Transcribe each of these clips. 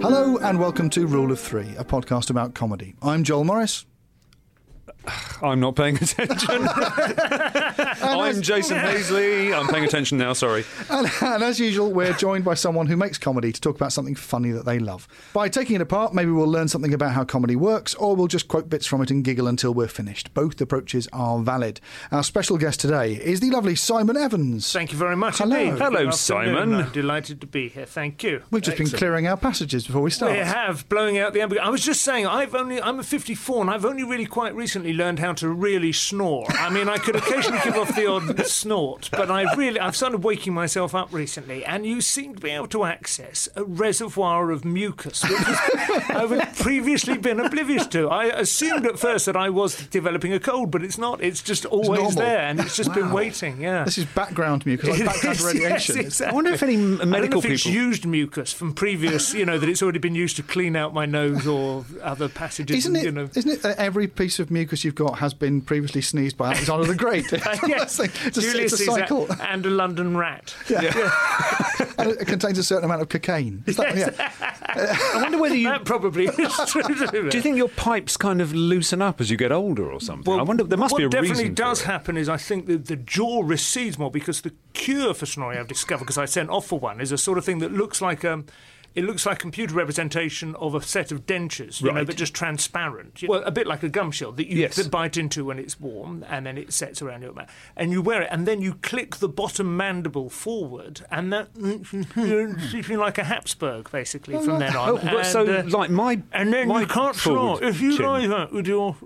Hello, and welcome to Rule of Three, a podcast about comedy. I'm Joel Morris. I'm not paying attention. I'm Jason Hazeley. I'm paying attention now, sorry. And, and as usual, we're joined by someone who makes comedy to talk about something funny that they love. By taking it apart, maybe we'll learn something about how comedy works, or we'll just quote bits from it and giggle until we're finished. Both approaches are valid. Our special guest today is the lovely Simon Evans. Thank you very much Hello. indeed. Hello, Simon. I'm delighted to be here. Thank you. We've just been clearing our passages before we start. We have blowing out the ambiguity. I was just saying, I've only I'm a 54, and I've only really quite recently learned how to really snore. I mean, I could occasionally give off the odd snort, but I really I've started waking myself up recently, and you seem to be able to access a reservoir of mucus, which I've previously been oblivious to. I assumed at first that I was developing a cold, but it's not. It's just always normal. there, and it's just been waiting. Yeah. This is background mucus, like background is, radiation. yes, exactly. I wonder if any I don't know medical if it's people. used mucus from previous, you know, that it's already been used to clean out my nose or other passages. Isn't and, it, You know. not it that every piece of mucus you've got has been previously sneezed by Alexander the Great? yes, it's, a, Julius it's a Caesar cycle. and a London rat. Yeah. yeah. and it contains a certain amount of cocaine. Is that, yeah. I wonder whether you. That probably is true. Do you think your pipes kind of loosen up as you get older or something? I wonder. There must what be a definitely reason. does for it. happen is I think that the jaw recedes more because the cure for snoring I've discovered because I sent off for one is a sort of thing that looks like um, it looks like computer representation of a set of dentures, you know, but just transparent. Well, a bit like a gum shield that you Yes. bite into when it's warm, and then it sets around your mouth, and you wear it, and then you click the bottom mandible forward, and that you're sleeping like a Habsburg basically from then on. Oh, but so uh, like my. and then my you can't forward. If you chin. lie that with your,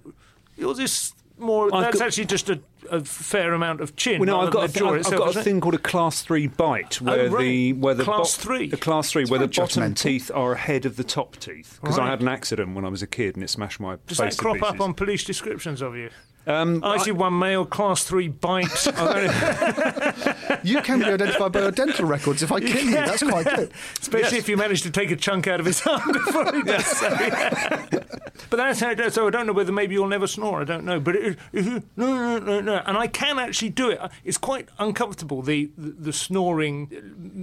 you're this more. I've that's got- actually just a, a fair amount of chin. Well, no, I've got, a, the jaw I've, I've got a it? thing called a class three bite, oh, where right. the where the Class three? the class three, where the bottom teeth are ahead of the top teeth. Because I had an accident when I was a kid and it smashed my Does face that crop up on police descriptions of you? Um, I see one male class three bite. You can be identified by your dental records if I kill you. That's quite good. Especially Yes. if you manage to take a chunk out of his arm before he does so. yeah. But that's how it does. So I don't know whether maybe you'll never snore. I don't know. But it, if you, no, no, no, no. And I can actually do it. It's quite uncomfortable, the, the, the snoring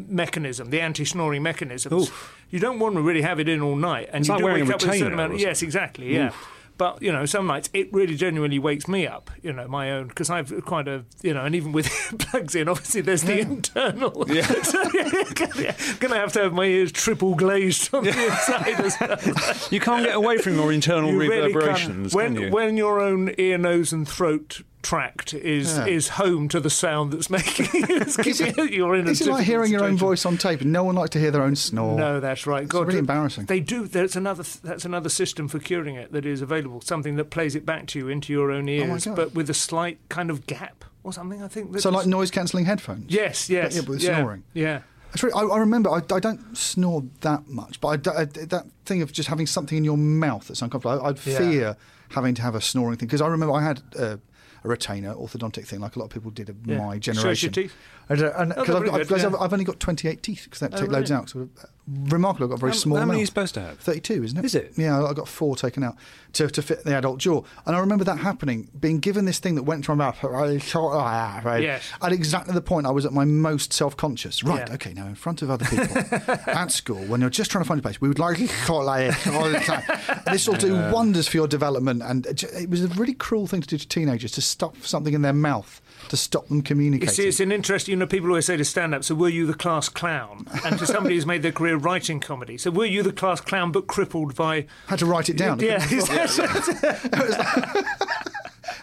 mechanism, the anti snoring mechanism. You don't want to really have it in all night. And It's you like do wearing wake a up with a certain amount. yes, exactly. Yeah. But you know, some nights it really genuinely wakes me up. You know, my own because I've quite a you know, and even with plugs in, obviously there's the internal. Yeah. so, yeah, gonna have to have my ears triple glazed on the inside as well. you can't get away from your internal You really reverberations, can't. When can you? when your own ear, nose, and throat tract is Yeah. is home to the sound that's making it's keeping you're in a Is it like hearing your own voice on tape? No one likes to hear their own snore. No, that's right. God, really embarrassing. They do. That's another. That's another system for curing it that is available. Something that plays it back to you into your own ears, Oh but with a slight kind of gap or something. I think. So, is- like noise cancelling headphones? Yes. Yes. yeah, but with yeah, snoring. Yeah. Really, I, I remember, I, I don't snore that much, but I that thing of just having something in your mouth that's uncomfortable, I, I'd Yeah. fear having to have a snoring thing. Because I remember I had uh, a retainer, orthodontic thing, like a lot of people did of Yeah. my Shows your generation. teeth? And, uh, and- Oh, 'cause I've, got- good, yeah. I've, I've only got 28 teeth because that Oh, take loads out. Of, uh, remarkable. I've got a very small how many mouth. are you supposed to have? 32, isn't it? Is it? Yeah, I got four taken out to, to fit the adult jaw. And I remember that happening, being given this thing that went to my mouth right, Yes. at exactly the point I was at my most self conscious. Right, Yeah. okay, now in front of other people at school, when you're just trying to find a place, we would like to talk like this all the time. this will do wonders for your development. And it was a really cruel thing to do to teenagers to stuff something in their mouth to stop them communicating. see, it's an interest. You know, people always say to stand-up, "So were you the class clown?" And to somebody who's made their career writing comedy, so were you the class clown but crippled by? had to write it down. Yeah, exactly.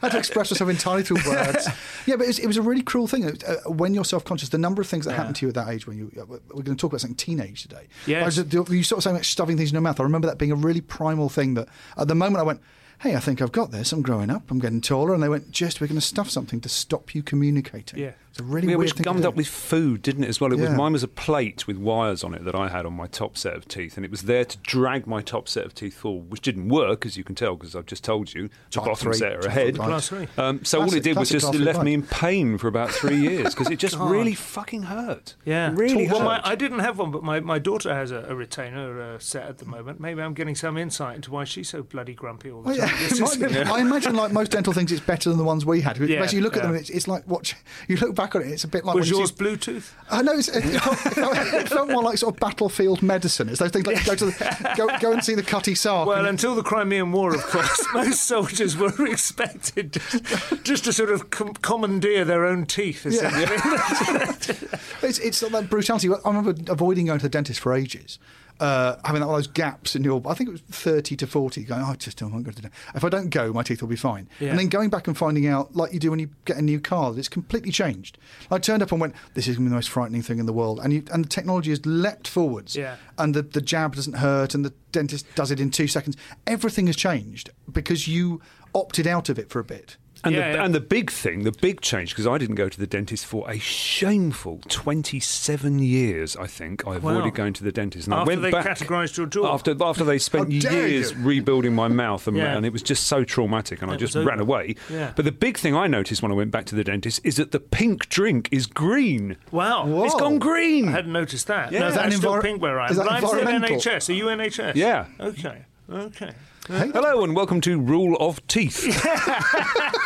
had to express myself entirely through words. yeah, but it was, it was a really cruel thing. Uh, when you're self-conscious, the number of things that happen to you at that age when you uh, we're going to talk about something teenage today. Yes. I uh, you sort of saying like stuffing things in your mouth. I remember that being a really primal thing. That at the moment I went. Hey, I think I've got this. I'm growing up. I'm getting taller. And they went, just we're going to stuff something to stop you communicating. Yeah. It's a really Yeah, weird which thing. to gummed do. up with food, didn't it, as well? It was mine was a plate with wires on it that I had on my top set of teeth, and it was there to drag my top set of teeth forward, which didn't work, as you can tell, because I've just told you the Type bottom three, set are ahead. three. Um, so all it did was just it three left me in pain for about three years because it just really fucking hurt. Yeah, It really well, my. I didn't have one, but my, my daughter has a, a retainer uh, set at the moment. Maybe I'm getting some insight into why she's so bloody grumpy all the Oh, time. yeah, This it is- might be. I imagine, like most dental things, it's better than the ones we had. Yeah, you look at yeah. them, and it's, it's like watch. You look back on it, it's a bit like Was yours Bluetooth? Uh, I know it's, it, felt, it, felt, more like sort of battlefield medicine. It's those things like go to the, go, go and see the Cutty Sark. Well, and- until the Crimean War, of course, most soldiers were expected just, just to sort of com- commandeer their own teeth. Essentially. it's, it's like that brutality. I remember avoiding going to the dentist for ages. Uh, having all those gaps in your, I think it was 30 to 40, going, oh, I just don't want to go to the. If I don't go, my teeth will be fine. Yeah. And then going back and finding out, like you do when you get a new car, that it's completely changed. I turned up and went, this is going to be the most frightening thing in the world. And, you, and the technology has leapt forwards. Yeah. And the, the jab doesn't hurt, and the dentist does it in two seconds. Everything has changed because you opted out of it for a bit. And, Yeah, the, yeah. and the big thing, the big change, because I didn't go to the dentist for a shameful 27 years, I think. I avoided Wow. going to the dentist. And I After went they back, categorised your jaw. After, after they spent years you. rebuilding my mouth, and, Yeah. and it was just so traumatic, and I just ran away. Yeah. But the big thing I noticed when I went back to the dentist is that the pink drink is green. Wow. Whoa. It's gone green. I hadn't noticed that. Yeah. No, Is that that's an still envir- pink where I am. is that But I'm still environmental? NHS. Are you NHS? Yeah. Okay. Okay. Hello and welcome to Rule of Teeth.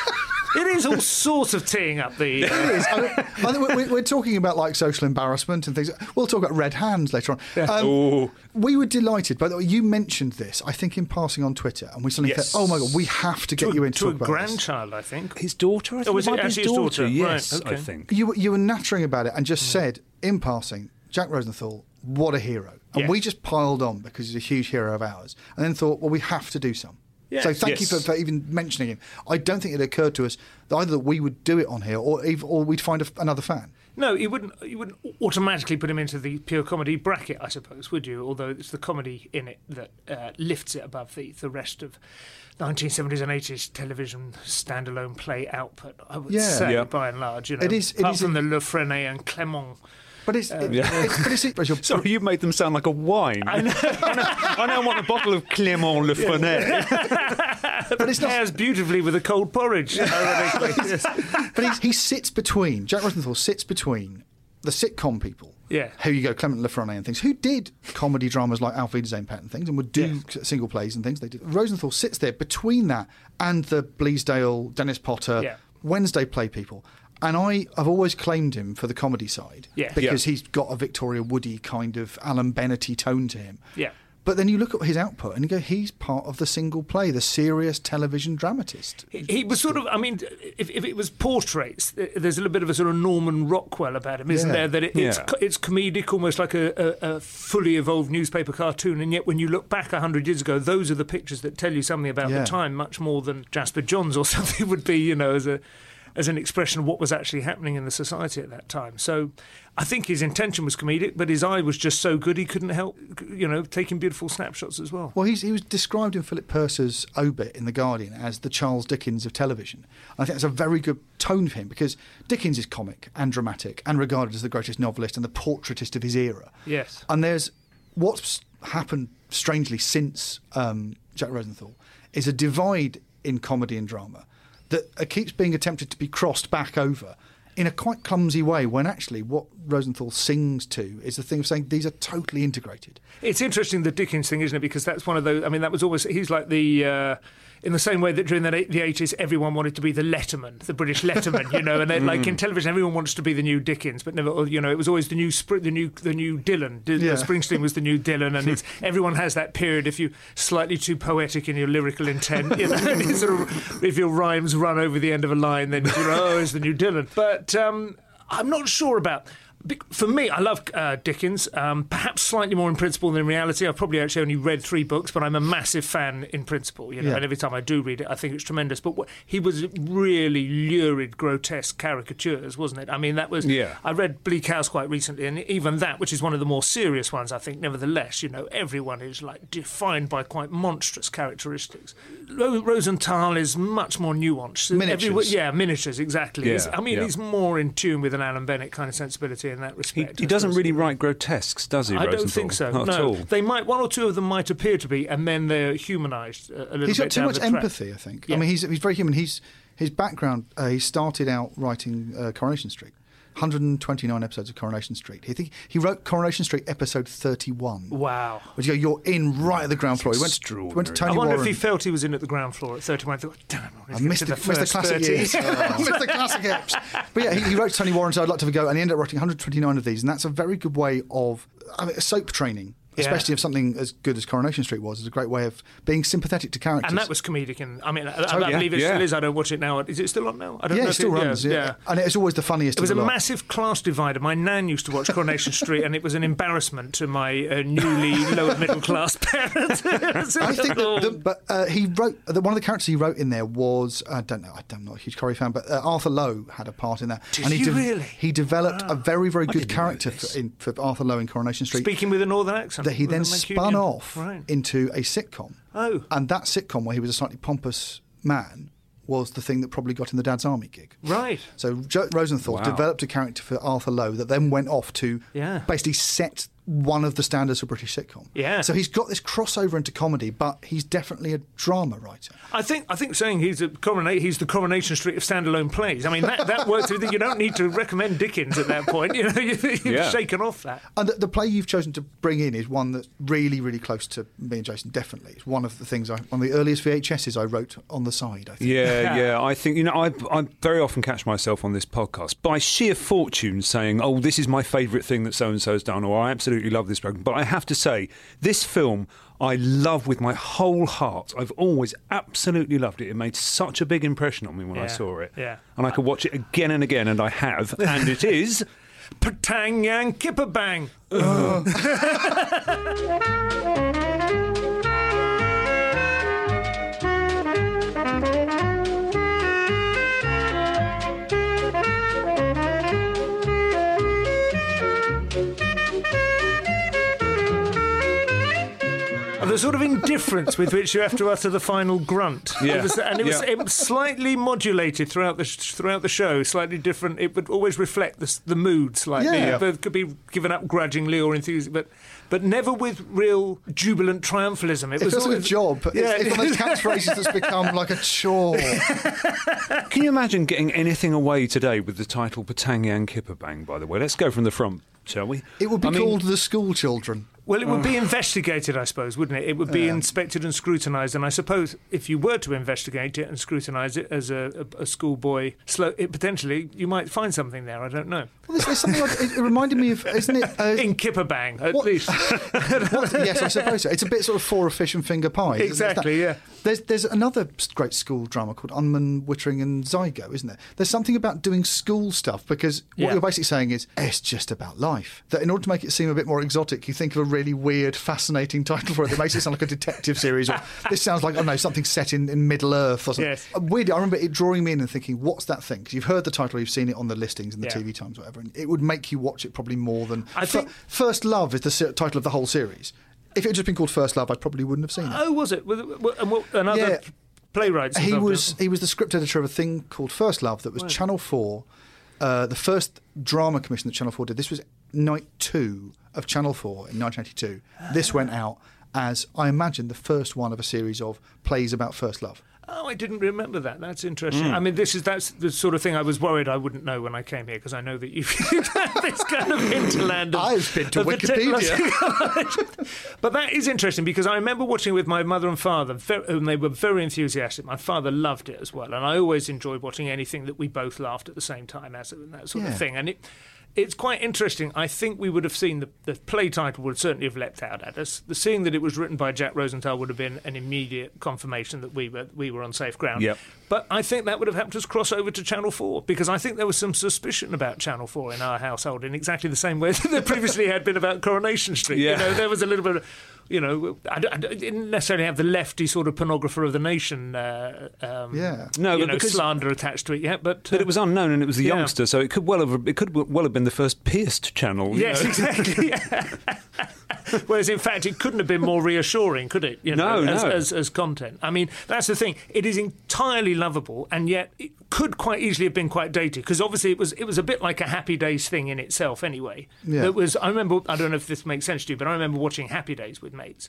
It is all sorts of teeing up the. It is. I, mean, I think we're, we're talking about like social embarrassment and things. We'll talk about red hands later on. Um, Ooh. we were delighted. By the way, you mentioned this, I think, in passing on Twitter, and we suddenly Yes. thought, "Oh my god, we have to get you in to, to talk a about grandchild, I think. His daughter, I think Oh, was it might be his actually his daughter. Yes, Right, I think. You were- you were nattering about it and just said in passing, Jack Rosenthal, what a hero, and Yes. we just piled on because he's a huge hero of ours, and then thought, well, we have to do some. Yes. So thank you for, for even mentioning him. I don't think it occurred to us that either that we would do it on here, or ev- or we'd find a, another fan. No, you wouldn't. You wouldn't automatically put him into the pure comedy bracket, I suppose, would you? Although it's the comedy in it that uh, lifts it above the the rest of 1970s and 80s television standalone play output. I would Yeah. say, Yeah. by and large, you know, It is- it apart is from a- the La Frenais and Clement. But it's, it, it's, but it's, it's your, Sorry, you made them sound like a wine. I know. I, now want a bottle of Clement La Frenais. but it's not. Pairs beautifully with a cold porridge. Yes. But he's, he sits between, Jack Rosenthal sits between the sitcom people, Yeah. who you go, Clement La Frenais and things, who did comedy dramas like Auf Wiedersehen Pat and things, and would do s- single plays and things. They did. Rosenthal sits there between that and the Bleasdale, Dennis Potter, Yeah. Wednesday play people. And I, I've always claimed him for the comedy side Yeah. because Yeah. he's got a Victoria Woody kind of Alan Bennett tone to him. Yeah. But then you look at his output and you go, he's part of the single play, the serious television dramatist. He, he was sort of, I mean, if, if it was portraits, there's a little bit of a sort of Norman Rockwell about him, isn't Yeah. there? That it, it's Yeah. it's comedic, almost like a, a, a fully evolved newspaper cartoon. And yet, when you look back hundred years ago, those are the pictures that tell you something about Yeah. the time, much more than Jasper Johns or something would be, you know, as a as an expression of what was actually happening in the society at that time. So, I think his intention was comedic, but his eye was just so good he couldn't help, you know, taking beautiful snapshots as well. Well, he's, he was described in Philip Purser's obit in The Guardian as the Charles Dickens of television. And I think that's a very good tone for him because Dickens is comic and dramatic and regarded as the greatest novelist and the portraitist of his era. Yes. And there's what's happened strangely since um, Jack Rosenthal is a divide in comedy and drama that keeps being attempted to be crossed back over in a quite clumsy way when actually what Rosenthal sings to is the thing of saying these are totally integrated. It's interesting the Dickens thing, isn't it? Because that's one of those. I mean, that was always he's like the. Uh, in the same way that during the, the 80s everyone wanted to be the Letterman, the British Letterman, you know, and then like in Mm. television everyone wants to be the new Dickens, but never, you know, it was always the new Spr- the new the new Dylan. D- Yeah. Springsteen was the new Dylan, and it's, everyone has that period. If you slightly too poetic in your lyrical intent, you know, sort of, if your rhymes run over the end of a line, then you're oh, it's the new Dylan. But um, I'm not sure about. For me, I love uh, Dickens, um, perhaps slightly more in principle than in reality. I've probably actually only read three books, but I'm a massive fan in principle. You know, Yeah. and every time I do read it, I think it's tremendous. But what, he was really lurid, grotesque caricatures, wasn't it? I mean, that was. Yeah. I read Bleak House quite recently, and even that, which is one of the more serious ones, I think, nevertheless, you know, everyone is like defined by quite monstrous characteristics. Ro- Rosenthal is much more nuanced. Miniatures. Every- yeah, miniatures, exactly. Yeah, I mean, yeah. he's more in tune with an Alan Bennett kind of sensibility in that He, respect. he I doesn't really write grotesques, does he? I don't think so. Not no, at all. they might. One or two of them might appear to be, and then they're humanised a, a little He's bit. He's got too down much empathy, I think. Yeah. I mean, he's he's very human. He's his background. Uh, he started out writing uh, Coronation Street. 129 episodes of Coronation Street. He think he wrote Coronation Street episode 31. Wow. Which you go, you're in right at the ground floor. He went, Extraordinary. went to I Tony wonder Warren. if he felt he was in at the ground floor at 31. I thought, damn, I I missed the, missed the classic years. missed the classic eps. But yeah, he, he wrote to Tony Warren, so I'd like to have a go, and he ended up writing 129 of these, and that's a very good way of I mean, soap training. Yeah. Especially if something as good as Coronation Street was, is a great way of being sympathetic to characters. And that was comedic. And I mean, I, I Totally. believe it Yeah. still is. I don't watch it now. Is it still on now? I don't yeah, know it if still runs. Yeah. and it's always the funniest. It was a of the lot. massive class divider. My nan used to watch Coronation Street, and it was an embarrassment to my uh, newly lower middle class parents. I think that, the, but uh, he wrote that one of the characters he wrote in there was I don't know I'm not a huge Corrie fan, but uh, Arthur Lowe had a part in that. Did and he he really? He developed a very very good character for, in, for Arthur Lowe in Coronation Street Speaking with a northern accent. That he then spun off Right. into a sitcom. Oh. and that sitcom where he was a slightly pompous man was the thing that probably got him the Dad's Army gig. Right. So jo- Rosenthal Wow. developed a character for Arthur Lowe that then went off to Yeah. basically set one of the standards for British sitcom. Yeah. So he's got this crossover into comedy, but he's definitely a drama writer. I think I think saying he's a corona- he's the Coronation Street of standalone plays. I mean that that works. You don't need to recommend Dickens at that point. You know, you've Yeah. shaken off that. And the, the play you've chosen to bring in is one that's really, really close to me and Jason. Definitely, it's one of the things I, one of the earliest VHSs I wrote on the side. I think. Yeah, yeah. I think you know. I I very often catch myself on this podcast by sheer fortune saying, "Oh, this is my favourite thing that so and so's done," or "I absolutely love this program." But I have to say, this film I love with my whole heart. I've always absolutely loved it. It made such a big impression on me when I saw it. yeah. and I could watch it again and again, and I have. And it is. Patang yang kipper the sort of indifference with which you have to utter the final grunt. Yeah. It was, and it was, Yeah. it was slightly modulated throughout the sh- throughout the show, slightly different. It would always reflect the, s- the mood slightly. Yeah. But it could be given up grudgingly or enthusiastic, but but never with real jubilant triumphalism. It, It was feels like a job. It's, Yeah. it's one of those catchphrases that's become like a chore. Can you imagine getting anything away today with the title Patang Yang Kipper Bang? By the way, let's go from the front, shall we? It would be I mean- called The School Children. Well, it would be oh. investigated, I suppose, wouldn't it? It would be inspected and scrutinised. And I suppose if you were to investigate it and scrutinise it as a, a, a schoolboy, slow, it, potentially you might find something there. I don't know. Well, there's, something like, it, reminded me of, isn't it? Uh, In Kipperbang, at What- least. what- yes, I suppose so. It's a bit sort of for a fish and finger pie. isn't it? It's Exactly, yeah. There's there's another great school drama called Unman, Wittering, and Zigo, isn't there? There's something about doing school stuff because what Yeah. you're basically saying is it's just about life. That in order to make it seem a bit more exotic, you think of a really weird, fascinating title for it that makes it sound like a detective series. Or this sounds like I don't know something set in, in Middle Earth or something. Yes. Uh, Weirdly, I remember it drawing me in and thinking, what's that thing? Because you've heard the title, you've seen it on the listings and the Yeah. TV times, whatever, and it would make you watch it probably more than. I think- First Love is the se- title of the whole series. If it had just been called First Love, I probably wouldn't have seen it. oh, was it? Was it- wa- and Another Yeah. playwright. he was it? he was the script editor of a thing called First Love that was Channel Four, uh, the first drama commission that Channel Four did. This was night two of Channel Four in 1982. This went out, as I imagine the first one of a series of plays about first love. Oh, I didn't remember that. That's interesting. Hmm. I mean, this is that's the sort of thing I was worried I wouldn't know when I came here because I know that you've had this kind of hinterland. Of, I've been to Wikipedia. but that is interesting because I remember watching it with my mother and father, and they were very enthusiastic. My father loved it as well, and I always enjoyed watching anything that we both laughed at the same time as and that sort Yeah. of thing. And it. It's quite interesting. I think we would have seen the, the play title would certainly have leapt out at us. The seeing that it was written by Jack Rosenthal would have been an immediate confirmation that we were we were on safe ground. Yep. But I think that would have helped us cross over to Channel 4 because I think there was some suspicion about Channel 4 in our household in exactly the same way that there previously had been about Coronation Street. Yeah. You know, there was a little bit of, you know, I, I didn't necessarily have the lefty sort of pornographer of the nation uh, um, Yeah. No, you but know, because- slander attached to it yet. But, uh, But it was unknown, and it was the Yeah. youngster, so it could well have it could well have been the first pierced channel. you Yes, know. exactly. Whereas, in fact, it couldn't have been more reassuring, could it? You know, No, as, no. As, as content. I mean, that's the thing. It is entirely lovable, and yet it could quite easily have been quite dated because obviously it was it was a bit like a Happy Days thing in itself. Anyway, Yeah. it was. I remember. I don't know if this makes sense to you, but I remember watching Happy Days with mates.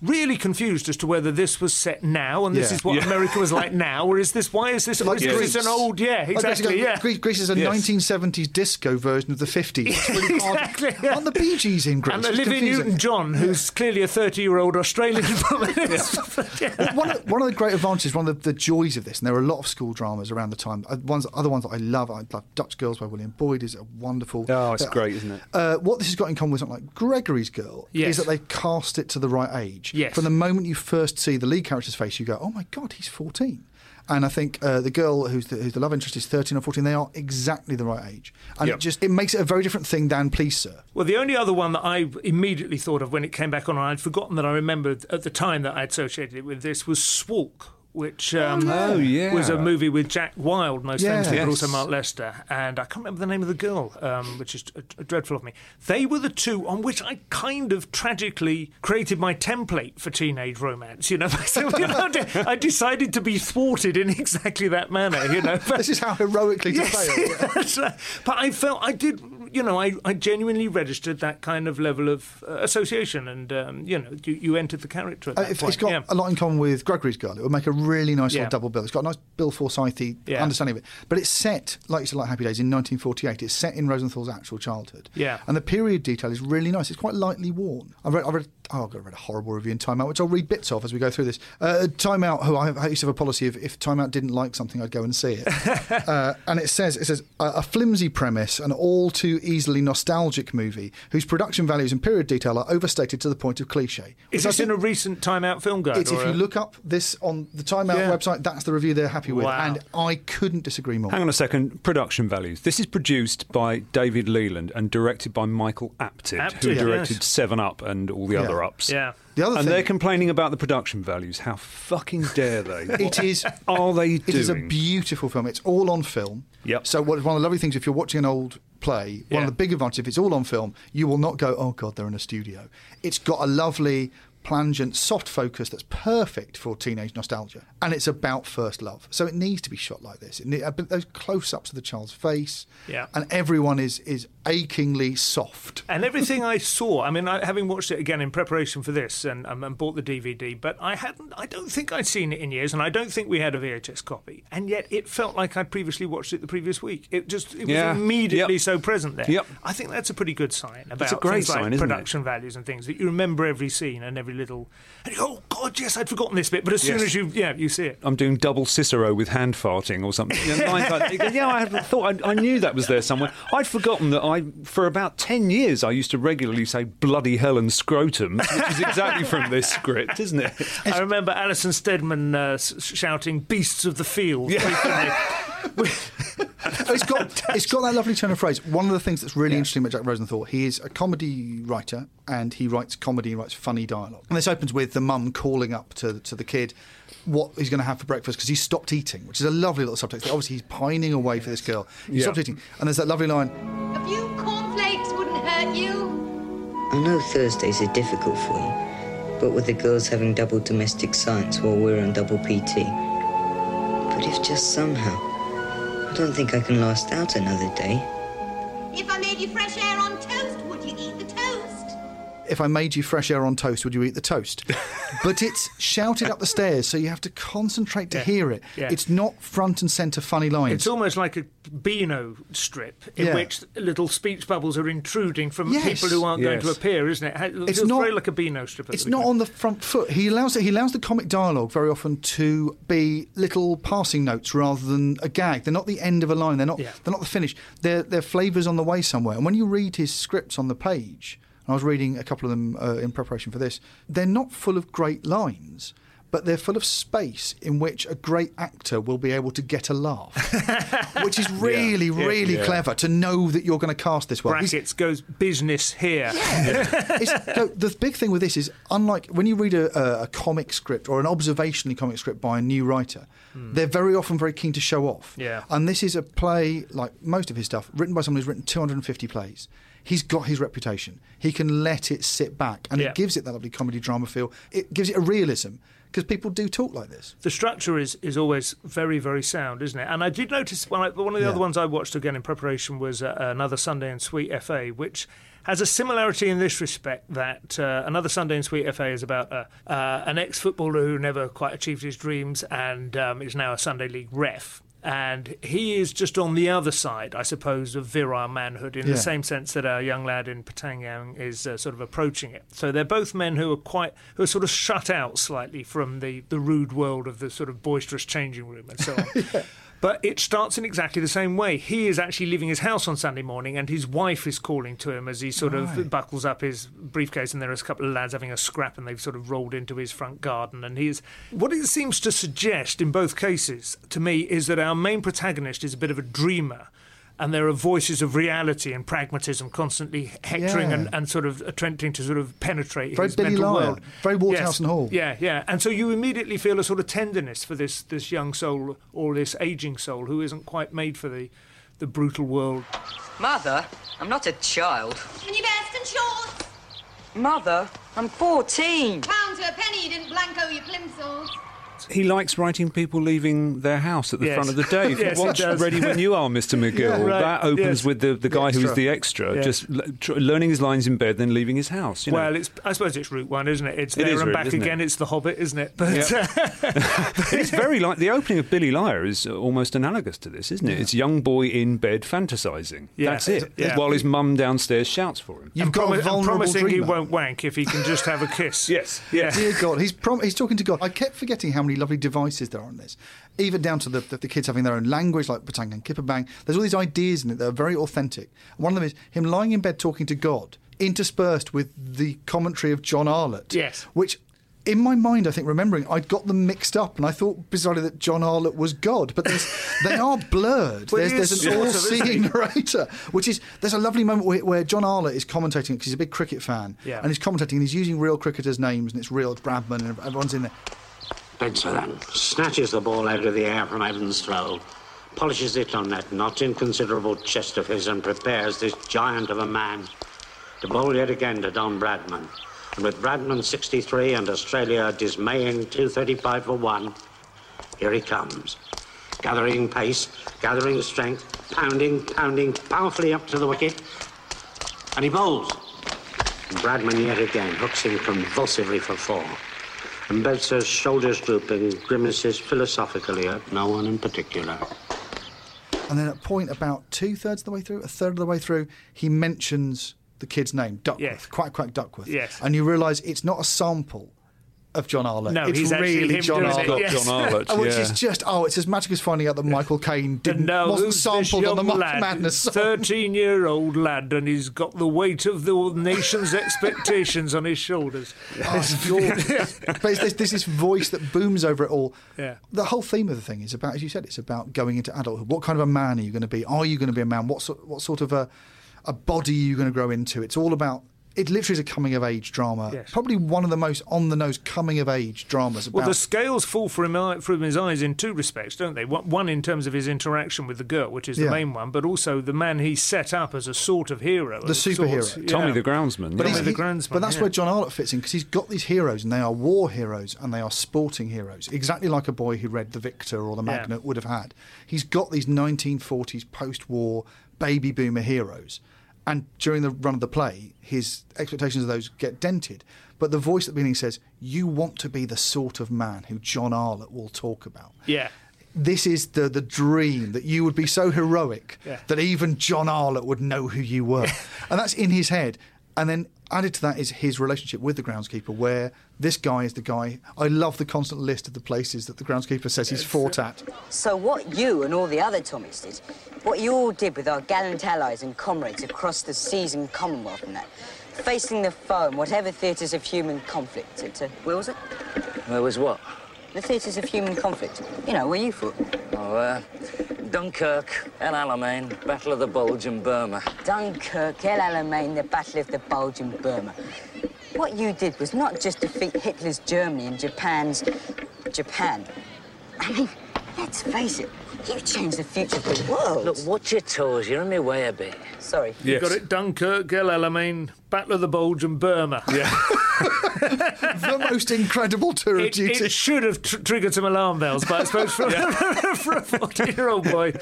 Really confused as to whether this was set now and this Yeah. is what Yeah. America was like now, or is this why is this? Like is this Greece. an old? Yeah, exactly. basically, yeah. Greece, Greece is a Yes. 1970s disco version of the 50s. Really. Exactly, yeah. Aren't the Bee Gees in Greece? And It's Olivia. Newton-John, who's clearly a 30-year-old Australian woman. Well, one, of, one of the great advantages, one of the, the joys of this, and there are a lot of school dramas around the time. Uh, ones, other ones that I love, I love Dutch Girls by William Boyd is a wonderful. Oh, it's uh, great, isn't it? Uh, what this has got in common with something like Gregory's Girl Yes. is that they cast it to the right age. Yes. From the moment you first see the lead character's face, you go, "Oh my God, he's 14." And I think uh, the girl who's the, who's the love interest is 13 or 14. They are exactly the right age, and Yep. it just it makes it a very different thing than Please Sir. Well, the only other one that I immediately thought of when it came back on, and I'd forgotten that I remembered at the time that I associated it with this, was Swalk. Which um, Oh, yeah. was a movie with Jack Wilde, most Yeah. famously, but also Mark Lester, and I can't remember the name of the girl, um, which is uh, dreadful of me. They were the two on which I kind of tragically created my template for teenage romance. You know, so, you know, I decided to be thwarted in exactly that manner. You know, But- This is how heroically to fail. that's right. But I felt I did, you know, I, I genuinely registered that kind of level of uh, association, and um, you know, you, you entered the character at Uh, it's got yeah. a lot in common with Gregory's Girl. It would make a really nice Yeah. little double bill. It's got a nice Bill Forsythy Yeah. understanding of it. But it's set, like you said, like Happy Days, in 1948. It's set in Rosenthal's actual childhood. Yeah. And the period detail is really nice. It's quite lightly worn. I've read, I've read oh, I've got to read a horrible review in Time Out, which I'll read bits of as we go through this. Uh, Time Out, who I, I used to have a policy of if Time Out didn't like something, I'd go and see it. uh, and it says, it says a, a flimsy premise, an all too easily nostalgic movie whose production values and period detail are overstated to the point of cliche. Is Which I this in a recent Time Out film guide? it's, if or you look up this on the Time Out Yeah. website, that's the review they're happy with. Wow. And I couldn't disagree more. Hang on a second. Production values. This is produced by David Leland and directed by Michael Apted, who directed yes. Seven Up and all the Yeah. other ups. Yeah. The other and thing, they're complaining about the production values. How fucking dare they? it is are they It doing? is a beautiful film. It's all on film. Yep. So what, one of the lovely things, if you're watching an old play, one Yeah. of the big advantages, if it's all on film, you will not go, oh God, they're in a studio. It's got a lovely, plangent, soft focus that's perfect for teenage nostalgia. And it's about first love. So it needs to be shot like this. It need, uh, but those close-ups of the child's face. Yeah. And everyone is, is achingly soft. And everything I saw, I mean, I, having watched it again in preparation for this and, um, and bought the DVD, but I hadn't, I don't think I'd seen it in years, and I don't think we had a VHS copy. And yet it felt like I'd previously watched it the previous week. It just, it was Yeah. immediately Yep. so present there. Yep. I think that's a pretty good sign about a great things like sign, isn't it? production values and things, that you remember every scene and every little, and you go, oh God, yes, I'd forgotten this bit, but as soon Yes. as you, yeah, you see it. I'm doing double Cicero with hand farting or something. You know, like- yeah, I thought I, I knew that was there somewhere. I'd forgotten that I, for about ten years, I used to regularly say bloody hell and scrotum, which is exactly from this script, isn't it? I remember Alison Steadman uh, shouting "Beasts of the Field." frequently. it's got it's got that lovely turn of phrase. One of the things that's really interesting about Jack Rosenthal, he is a comedy writer and he writes comedy, he writes funny dialogue. And this opens with the mum calling up to to the kid what he's going to have for breakfast because he's stopped eating, which is a lovely little subtext. Obviously, he's pining away for this girl. He Yeah. stopped eating, and there's that lovely line. A few cornflakes wouldn't hurt you. I know Thursdays are difficult for you, but with the girls having double domestic science while we're on double PT. But if just somehow, I don't think I can last out another day. If I made you fresh air on toast, if I made you fresh air on toast, would you eat the toast? but it's shouted up the stairs, so you have to concentrate to Yeah. hear it. Yeah. It's not front and centre funny lines. It's almost like a Beano strip in Yeah. which little speech bubbles are intruding from Yes. people who aren't going to appear, isn't it? It It's not- very like a Beano strip. It's not on the front foot. He allows it. He allows the comic dialogue very often to be little passing notes rather than a gag. They're not the end of a line. They're not. Yeah. They're not the finish. They're they're flavours on the way somewhere. And when you read his scripts on the page, and I was reading a couple of them uh, in preparation for this, they're not full of great lines. But they're full of space in which a great actor will be able to get a laugh, which is really, really yeah. clever to know that you're going to cast this well. He's- Brackets goes business here. it's, no, the big thing with this is, unlike when you read a, a, a comic script or an observationally comic script by a new writer, they're very often very keen to show off. Yeah. And this is a play, like most of his stuff, written by someone who's written 250 plays. He's got his reputation. He can let it sit back, and Yeah. it gives it that lovely comedy drama feel. It gives it a realism because people do talk like this. the structure is, is always very, very sound, isn't it? And I did notice when I, one of the Yeah. other ones I watched again in preparation was uh, Another Sunday in Sweet FA, which has a similarity in this respect that uh, Another Sunday in Sweet FA is about uh, uh, an ex footballer who never quite achieved his dreams and um, is now a Sunday League ref. And he is just on the other side, I suppose, of virile manhood in Yeah. the same sense that our young lad in Patangyang is uh, sort of approaching it. So they're both men who are quite, who are sort of shut out slightly from the, the rude world of the sort of boisterous changing room and so on. But it starts in exactly the same way. He is actually leaving his house on Sunday morning, and his wife is calling to him as he sort of buckles up his briefcase. And there is a couple of lads having a scrap, and they've sort of rolled into his front garden. And he's what it seems to suggest in both cases to me is that our main protagonist is a bit of a dreamer. And there are voices of reality and pragmatism constantly hectoring Yeah. and, and sort of attempting to sort of penetrate Very his Billy mental Liar, world. very Waterhouse Yes. and Hall. Yeah, yeah. And so you immediately feel a sort of tenderness for this this young soul or this aging soul who isn't quite made for the the brutal world. Mother, I'm not a child. In your vest and shorts. Mother, I'm 14. Pound to a penny you didn't blanco your plimsolls. He likes writing people leaving their house at the Yes. front of the day. Yes, Watch. Ready When You Are, Mr. McGill. right, That opens yes. with the, the guy who is the extra, Yeah. just l- tr- learning his lines in bed, then leaving his house. You know. Well, it's I suppose it's Route One, isn't it? It's It there is and Route, back isn't it? again. It's the Hobbit, isn't it? But Yeah. uh, it's very like the opening of Billy Liar is almost analogous to this, isn't it? It's young boy in bed fantasizing. Yeah. That's it. Yeah. While his mum downstairs shouts for him. You've and got promi- a and vulnerable promising he won't wank if he can just have a kiss. Yes, Yeah. Dear God, he's prom- he's talking to God. I kept forgetting how many lovely devices there are in this, even down to the, the, the kids having their own language, like Patang and Kipperbang. There's all these ideas in it that are very authentic. One of them is him lying in bed talking to God, interspersed with the commentary of John Arlott. Yes. Which. In my mind, I think remembering, I'd got them mixed up, and I thought bizarrely that John Arlott was God, but they are blurred. Well, there's, there's an sort of, isn't all-seeing narrator, which is there's a lovely moment where, where John Arlott is commentating because he's a big cricket fan, Yeah. and he's commentating and he's using real cricketers' names, and it's real Bradman, and everyone's in there. Spencer then snatches the ball out of the air from Evans' throw, polishes it on that not inconsiderable chest of his, and prepares this giant of a man to bowl yet again to Don Bradman. And with Bradman 63 and Australia dismaying 235 for one, here he comes. Gathering pace, gathering strength, pounding, pounding powerfully up to the wicket, and he bowls. Bradman yet again hooks him convulsively for four. And Bedser's shoulders drooping, grimaces philosophically at no one in particular. And then at point about two thirds of the way through, a third of the way through, he mentions the kid's name, Duckworth, Yes. Quack Quack Duckworth. Yes. And you realise it's not a sample of John Arlott. No, it's he's really John doing it, Arlott. yes. John Arlott, Which is just oh, it's as magic as finding out that Michael Caine didn't No, wasn't sampled on the young lad? Madness. Thirteen-year-old lad, and he's got the weight of the nation's expectations on his shoulders. Oh, it's gorgeous. but it's this, this this voice that booms over it all. Yeah. The whole theme of the thing is about, as you said, it's about going into adulthood. What kind of a man are you going to be? Are you going to be a man? What sort, what sort of a, a body are you going to grow into? It's all about. It literally is a coming of age drama. Yes. Probably one of the most on the nose coming of age dramas. About Well, the scales fall for him uh, from his eyes in two respects, don't they? One one in terms of his interaction with the girl, which is the Yeah. main one, but also the man he set up as a sort of hero. The of sorts. superhero. Tommy Yeah. the groundsman. But, yeah. he's- the groundsman, but that's yeah. where John Arlott fits in because he's got these heroes and they are war heroes and they are sporting heroes, exactly like a boy who read The Victor or The Yeah. Magnet would have had. He's got these 1940s post war baby boomer heroes. And during the run of the play, his expectations of those get dented. But the voice at the beginning says, You want to be the sort of man who John Arlott will talk about. Yeah. This is the, the dream that you would be so heroic Yeah. that even John Arlott would know who you were. and that's in his head. And then added to that is his relationship with the groundskeeper, where this guy is the guy. I love the constant list of the places that the groundskeeper says he's fought at. So what you and all the other Tommies did, what you all did with our gallant allies and comrades across the seas and Commonwealth and that, facing the foe in whatever theatres of human conflict, it, uh, where was it? Where was what? The theatres of human conflict. You know, where you fought. Oh, uh, Dunkirk, El Alamein, Battle of the Bulge and Burma. Dunkirk, El Alamein, the Battle of the Bulge and Burma. What you did was not just defeat Hitler's Germany and Japan's Japan. I mean, let's face it, you changed the future of the world. Look, watch your toes. You're in my way a bit. Sorry. You've got it. Dunkirk, El Alamein, Battle of the Bulge, and Burma. Yeah. the most incredible tour of duty. it should have tr- triggered some alarm bells, but I suppose for, for a 14 year old boy.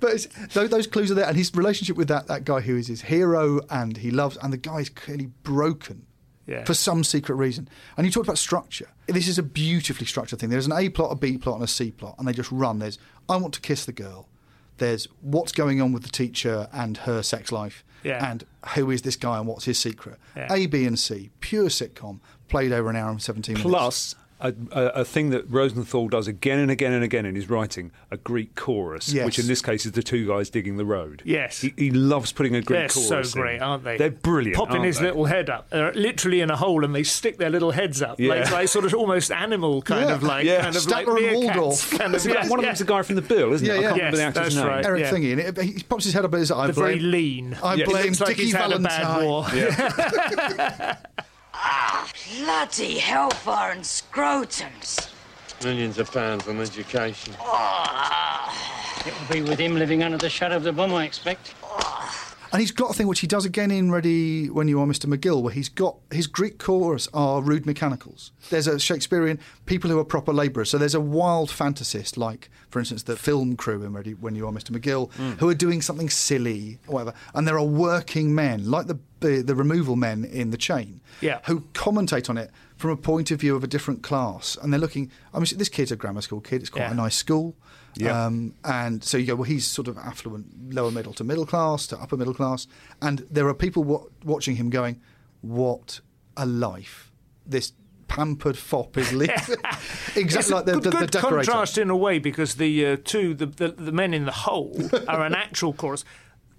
but it's, those, those clues are there, and his relationship with that, that guy who is his hero and he loves, and the guy is clearly broken Yeah. for some secret reason. And you talked about structure. This is a beautifully structured thing. There's an A plot, a B plot, and a C plot, and they just run. There's I want to kiss the girl. There's what's going on with the teacher and her sex life, Yeah. and who is this guy and what's his secret. Yeah. A, B, and C, pure sitcom, played over an hour and 17 minutes. Plus, a, a, a thing that Rosenthal does again and again and again in his writing, a Greek chorus, Yes. which in this case is the two guys digging the road. Yes. He, he loves putting a Greek They're so chorus in. great, aren't they? They're brilliant. Popping aren't his they? little head up. They're literally in a hole and they stick their little heads up. Yeah. Like, like sort of almost animal kind Yeah. of like. Yeah. Kind of Statler like and meerkats Waldorf. Kind of, yes, one of yeah. them's the guy from the Bill, isn't Yeah, it? I yeah. can't remember the actor's that's name. right. Eric Yeah. Thingy, and it, he pops his head up and says, I They're very lean. I Yeah. blame Looks like Dickie had a Valentine. bad war. Ah, bloody hellfire and scrotums. Millions of pounds on education. It'll be with him living under the shadow of the bomb, I expect. And he's got a thing which he does again in Ready When You Are Mr. McGill, where he's got his Greek chorus are rude mechanicals. There's a Shakespearean people who are proper labourers. So there's a wild fantasist, like, for instance, the film crew in Ready When You Are Mr. McGill, hmm. who are doing something silly or whatever. And there are working men, like the the, the removal men in The Chain, Yeah. who commentate on it from a point of view of a different class. And they're looking, I mean, this kid's a grammar school kid, it's quite Yeah. a nice school. Yeah. Um, and so you go, well, he's sort of affluent, lower middle to middle class to upper middle class. And there are people wa- watching him going, what a life this pampered fop is living. Exactly like the, good, the, the good decorator. contrast in a way because the uh, two the, the the men in the hole are an actual chorus.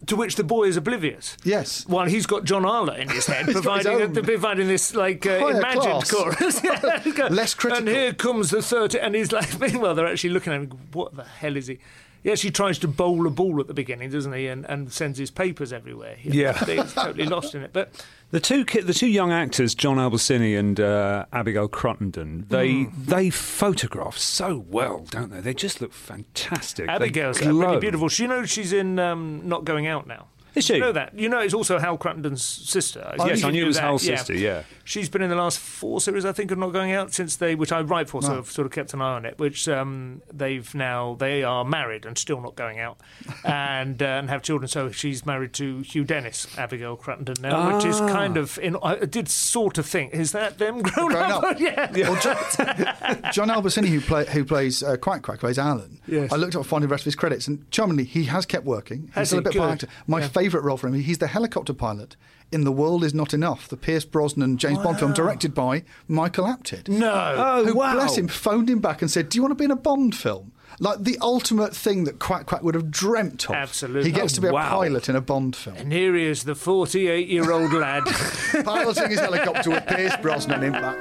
To which the boy is oblivious. Yes. While he's got John Arlott in his head, got his providing, providing this like uh, imagined class. chorus. Yeah, he's got- Less critical. And here comes the third, and he's like, meanwhile they're actually looking at him. What the hell is he? He actually tries to bowl a ball at the beginning, doesn't he? And, and sends his papers everywhere. He- Yeah. he's totally lost in it. But The two ki- the two young actors, John Albasiny and uh, Abigail Cruttenden, they Hmm. they photograph so well, don't they? They just look fantastic. Abigail's really beautiful. She knows she's in um, Not Going Out now. Is she? You know that. You know it's also Hal Cruttenden's sister. Yes, I knew it was Hal's sister, yeah. She's been in the last four series, I think, of Not Going Out since they, which I write for, so Wow. I've sort of kept an eye on it. Which um, they've now they are married and still not going out, and uh, and have children. So she's married to Hugh Dennis, Abigail Cruttenden now, which is Ah. kind of. In, I did sort of think, is that them grown, Grown up? up. yeah. Well, John, John Albasiny, who, play, who plays uh, Quack Quack, plays Alan. Yes. I looked up finding the rest of his credits, and charmingly, he has kept working. He's Has still a he? bit of an Good. actor. My Yeah. favourite role for him, he's the helicopter pilot in The World Is Not Enough, the Pierce Brosnan James Bond film directed by Michael Apted. No. Oh, who, wow. bless him, phoned him back and said, Do you want to be in a Bond film? Like the ultimate thing that Quack Quack would have dreamt of. Absolutely. He gets Oh, to be a oh, wow. pilot in a Bond film. And here he is, the 48 year old lad. Piloting his helicopter with Pierce Brosnan in back.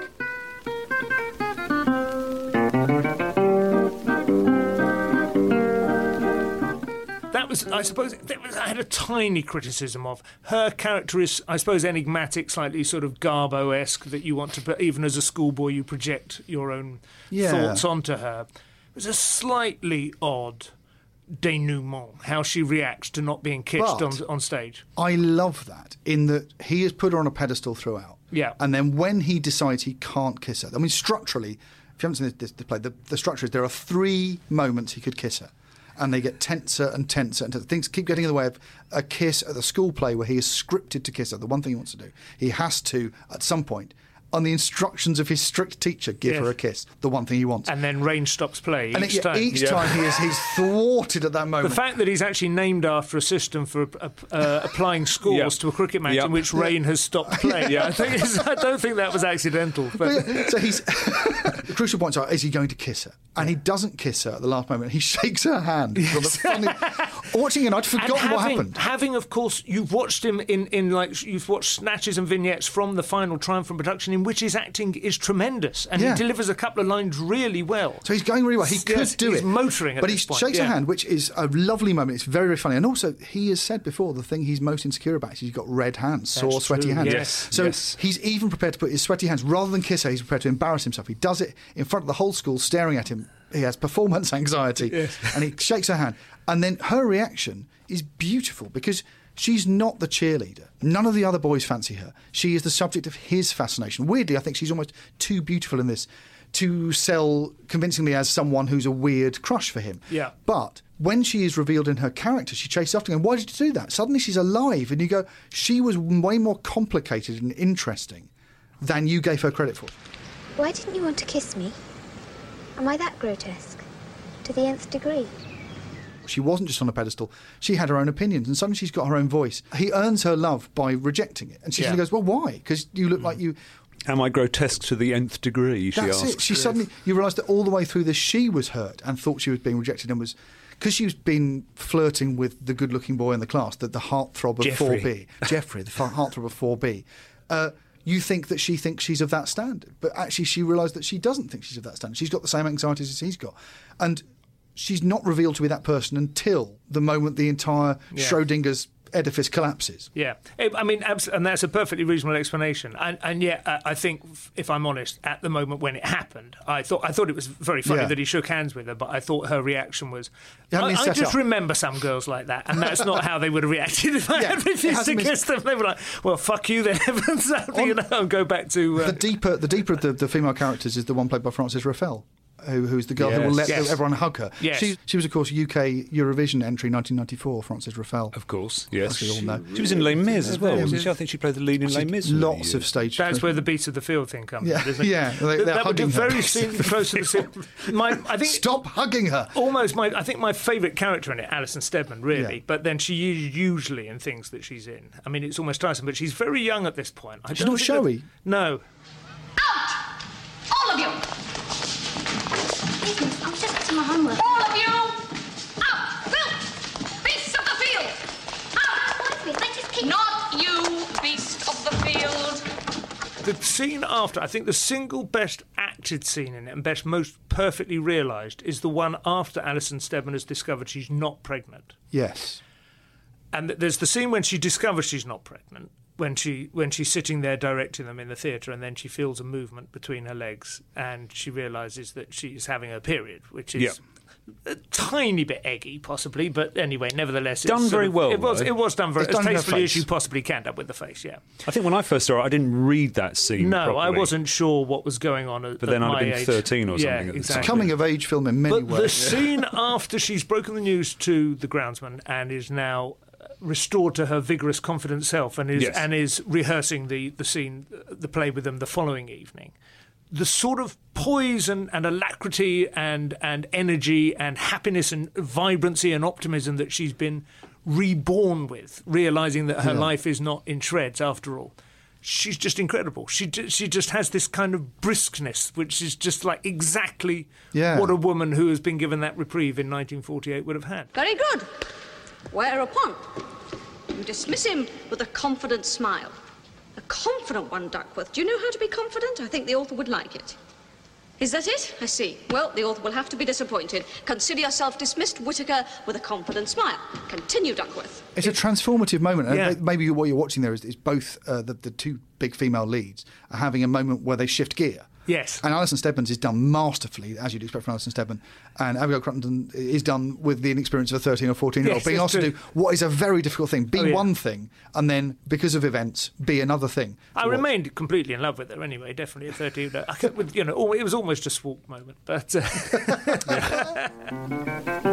Was, I suppose, was, I had a tiny criticism of her character is, I suppose, enigmatic, slightly sort of Garbo esque. That you want to, put, even as a schoolboy, you project your own Yeah. thoughts onto her. It was a slightly odd denouement how she reacts to not being kissed But- on on stage. I love that in that he has put her on a pedestal throughout. Yeah. And then when he decides he can't kiss her, I mean, structurally, if you haven't seen this, this, this play, the, the structure is there are three moments he could kiss her. And they get tenser and tenser and tenser. things keep getting in the way of a kiss at the school play where he is scripted to kiss her. The one thing he wants to do, he has to at some point. On the instructions of his strict teacher, give Yes. her a kiss. The one thing he wants. And then Rain stops play And each it- yeah, time. each time he is he's thwarted at that moment. The fact that he's actually named after a system for uh, uh, applying scores Yeah. to a cricket match Yeah. in which Rain has stopped playing, I, think it's, I don't think that was accidental. But so he's the crucial points are: is he going to kiss her? And he doesn't kiss her at the last moment. He shakes her hand. It's one of the funny- Watching it, I'd forgotten having, what happened. Having, of course, you've watched him in, in like you've watched snatches and vignettes from the final triumphant production in which his acting is tremendous, and Yeah. he delivers a couple of lines really well. So he's going really well. He could Yes, do he's it. motoring at but he point, shakes yeah. her hand, which is a lovely moment. It's very, very funny. And also, he has said before the thing he's most insecure about is he's got red hands, sore, That's sweaty true, hands. yes, so yes. he's even prepared to put his sweaty hands rather than kiss her. He's prepared to embarrass himself. He does it in front of the whole school, staring at him. He has performance anxiety, and he shakes her hand. And then her reaction is beautiful because. She's not the cheerleader. None of the other boys fancy her. She is the subject of his fascination. Weirdly, I think she's almost too beautiful in this to sell convincingly as someone who's a weird crush for him. Yeah. But when she is revealed in her character, she chases after him. Why did you do that? Suddenly she's alive, and you go, she was way more complicated and interesting than you gave her credit for. Why didn't you want to kiss me? Am I that grotesque? To the nth degree? She wasn't just on a pedestal. She had her own opinions, and suddenly she's got her own voice. He earns her love by rejecting it. And she Yeah. suddenly goes, Well, why? Because you look like you. Am I grotesque to the nth degree? She That's asks. it. She suddenly, you realise that all the way through this, she was hurt and thought she was being rejected and was. Because she's been flirting with the good looking boy in the class, that the heartthrob of 4B, Jeffrey, the heartthrob of 4B, uh, you think that she thinks she's of that standard. But actually, she realised that she doesn't think she's of that standard. She's got the same anxieties as he's got. And she's not revealed to be that person until the moment the entire Yeah. Schrodinger's edifice collapses. Yeah, I mean, and that's a perfectly reasonable explanation. And, and yet, uh, I think, if I'm honest, at the moment when it happened, I thought I thought it was very funny Yeah. that he shook hands with her, but I thought her reaction was. I, I just up. remember some girls like that, and that's not how they would have reacted if I Yeah, had refused to kiss them. They were like, "Well, fuck you, then." so, you know, and go back to. Uh, the deeper the deeper of the, the female characters is the one played by Frances Ruffelle. Who, who's the girl who will let Yes. Yes. everyone hug her? Yes. She, she was, of course, UK Eurovision entry 1994. Frances Ruffelle. Of course, yes. As we all know. She was in Les Mis as well, Yeah, wasn't she? I think she played the lead in Les Mis. Lots of stage. That's where the beats of the field thing comes Yeah, in, isn't it? yeah, they- they're that would be her. very close to the scene. My, I think Stop hugging her. Almost my, I think my favourite character in it, Alison Steadman, really. Yeah. But then she is usually in things that she's in. I mean, it's almost tiresome, but she's very young at this point. I She's don't not think that- showy. No. Out! All of you! Business, I'm just doing my homework. All of you! Out! Filth! Beasts of the field! Out! Not you, beast of the field! The scene after, I think the single best acted scene in it and best, most perfectly realised is the one after Alison Steadman has discovered she's not pregnant. Yes. And there's the scene when she discovers she's not pregnant, when she when she's sitting there directing them in the theatre, and then she feels a movement between her legs, and she realizes that she's having her period, which is. Yeah. A tiny bit eggy, possibly, but anyway, nevertheless, it's Done very of- well, It was, though. it was done very It's as done in her tastefully as you possibly can, done with the face. Yeah. I think when I first saw it, I didn't read that scene. No, I wasn't sure what was going on. At, But then at I'd have been age. 13 or Yeah, something at the exactly. time. Coming of age film in many But ways. the scene after she's broken the news to the groundsman and is now restored to her vigorous, confident self, and is Yes. and is rehearsing the the scene, uh, the play with them the following evening. The sort of poise and, and alacrity and and energy and happiness and vibrancy and optimism that she's been reborn with, realizing that her Yeah. life is not in shreds after all. She's just incredible. She she just has this kind of briskness, which is just like exactly Yeah. what a woman who has been given that reprieve in 1948 would have had. Very good. Whereupon, you dismiss him with a confident smile. A confident one, Duckworth. Do you know how to be confident? I think the author would like it. Is that it? I see. Well, the author will have to be disappointed. Consider yourself dismissed, Whitaker, with a confident smile. Continue, Duckworth. It's a transformative moment. and Yeah. Maybe what you're watching there is, is both uh, the, the two big female leads are having a moment where they shift gear. Yes. And Alison Steadman's is done masterfully, as you'd expect from Alison Steadman. And Abigail Cruttenden is done with the inexperience of a 13 or 14 year old, Yes, being asked to do what is a very difficult thing be Oh, yeah. one thing, and then, because of events, be another thing. I remained completely in love with her anyway, definitely at 13. I kept with, you know, it was almost a swoop moment. But uh,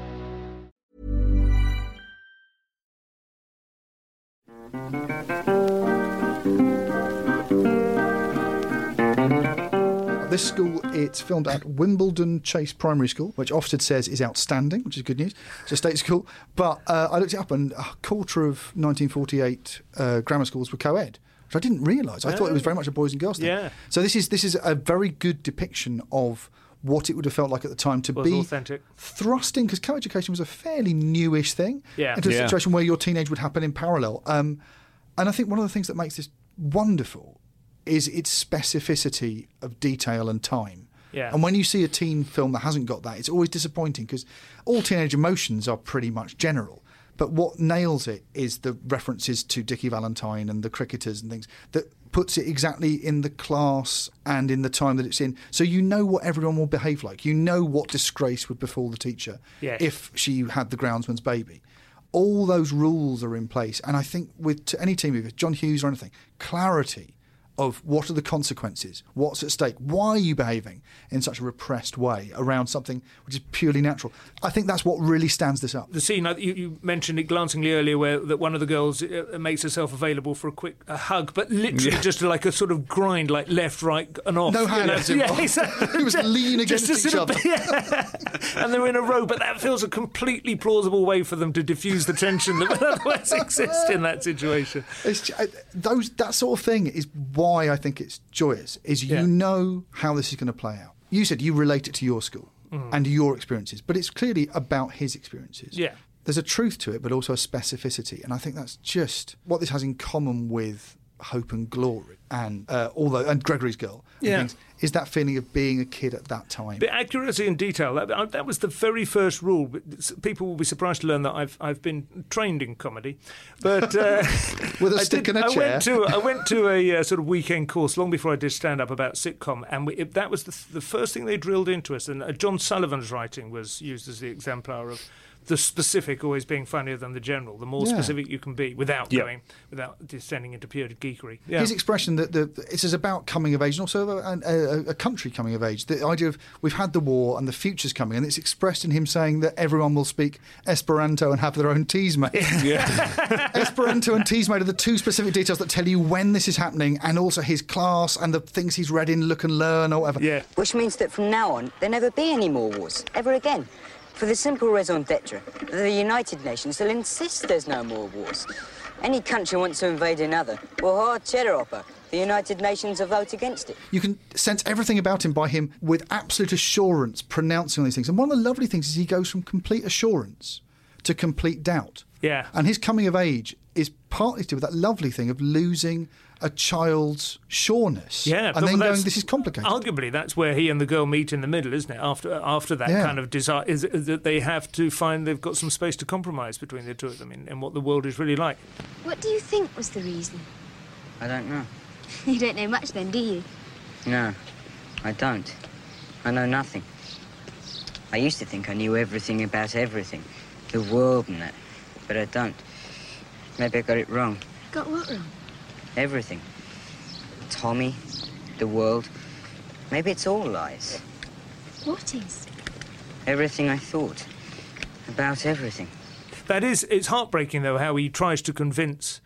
This school, it's filmed at Wimbledon Chase Primary School, which Ofsted says is outstanding, which is good news. It's a state school. But uh, I looked it up, and a quarter of 1948 uh, grammar schools were co-ed, which I didn't realise. I thought it was very much a boys and girls thing. Yeah. So this is this is a very good depiction of what it would have felt like at the time to Was be authentic. thrusting because co-education was a fairly newish thing Yeah. into a Yeah. situation where your teenage would happen in parallel. Um, and I think one of the things that makes this wonderful is its specificity of detail and time. Yeah. And when you see a teen film that hasn't got that, it's always disappointing because all teenage emotions are pretty much general. But what nails it is the references to Dickie Valentine and the cricketers and things that puts it exactly in the class and in the time that it's in. So you know what everyone will behave like. You know what disgrace would befall the teacher Yes. if she had the groundsman's baby. All those rules are in place. And I think with to any team, if John Hughes or anything, clarity of what are the consequences, what's at stake, why are you behaving in such a repressed way around something which is purely natural. I think that's what really stands this up. The scene uh, you, you mentioned it glancingly earlier, where that one of the girls uh, makes herself available for a quick a hug, but literally Yeah. just like a sort of grind, like left, right, and off. No you know? hands Yeah, involved. exactly. It was lean against to each sort of- other. yeah. and they're in a row, but that feels a completely plausible way for them to diffuse the tension that would otherwise exist in that situation. It's ju- uh, those that sort of thing is why I think it's joyous. Is you Yeah. know how this is going to play out. You said you relate it to your school Mm. and your experiences, but it's clearly about his experiences. Yeah. There's a truth to it, but also a specificity, and I think that's just what this has in common with hope and glory, and uh, although and Gregory's girl, Yeah. things, is that feeling of being a kid at that time. The accuracy and detail, that, uh, that was the very first rule. But People will be surprised to learn that I've, I've been trained in comedy. But uh, With a I stick did- and a I chair. Went to, I went to a uh, sort of weekend course long before I did stand up about sitcom, and we, it, that was the, the first thing they drilled into us. And uh, John Sullivan's writing was used as the exemplar of the specific always being funnier than the general. The more Yeah. specific you can be without Yeah. going, without descending into pure geekery. Yeah. His expression that the it is about coming of age and also a, a, a country coming of age. The idea of we've had the war and the future's coming, and it's expressed in him saying that everyone will speak Esperanto and have their own teas made. Esperanto and teas made are the two specific details that tell you when this is happening, and also his class and the things he's read in Look and Learn or whatever. Yeah. Which means that from now on, there'll never be any more wars, ever again. For the simple raison d'etre, the United Nations will insist there's no more wars. Any country wants to invade another, well, hard cheddar hopper. The United Nations will vote against it. You can sense everything about him by him with absolute assurance pronouncing all these things. And one of the lovely things is he goes from complete assurance to complete doubt. Yeah. And his coming of age is partly to do with that lovely thing of losing a child's sureness. Yeah, And then going, this is complicated. Arguably, that's where he and the girl meet in the middle, isn't it? After after that Yeah. kind of desire, is, is that they have to find they've got some space to compromise between the two of them in, in what the world is really like. What do you think was the reason? I don't know. You don't know much then, do you? No, I don't. I know nothing. I used to think I knew everything about everything, the world and that, but I don't. Maybe I got it wrong. Got what wrong? Everything. Tommy, the world. Maybe it's all lies. What is? Everything I thought. About everything. That is, it's heartbreaking though how he tries to convince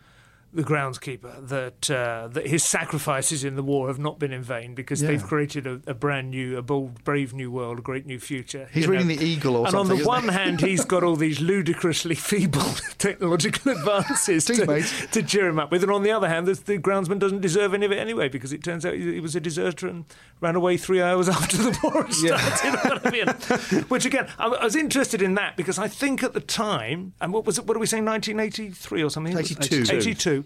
the groundskeeper that uh, that his sacrifices in the war have not been in vain because Yeah. they've created a, a brand new, a bold, brave new world, a great new future. He's reading know. The Eagle or and something, And on the one he? hand, he's got all these ludicrously feeble technological advances to, to cheer him up with, and on the other hand, the, the groundsman doesn't deserve any of it anyway because it turns out he, he was a deserter and ran away three hours after the war started. you know what I mean? Which again, I, I was interested in that because I think at the time, and what was it? What are we saying? 1983 or something? 82. 82. I,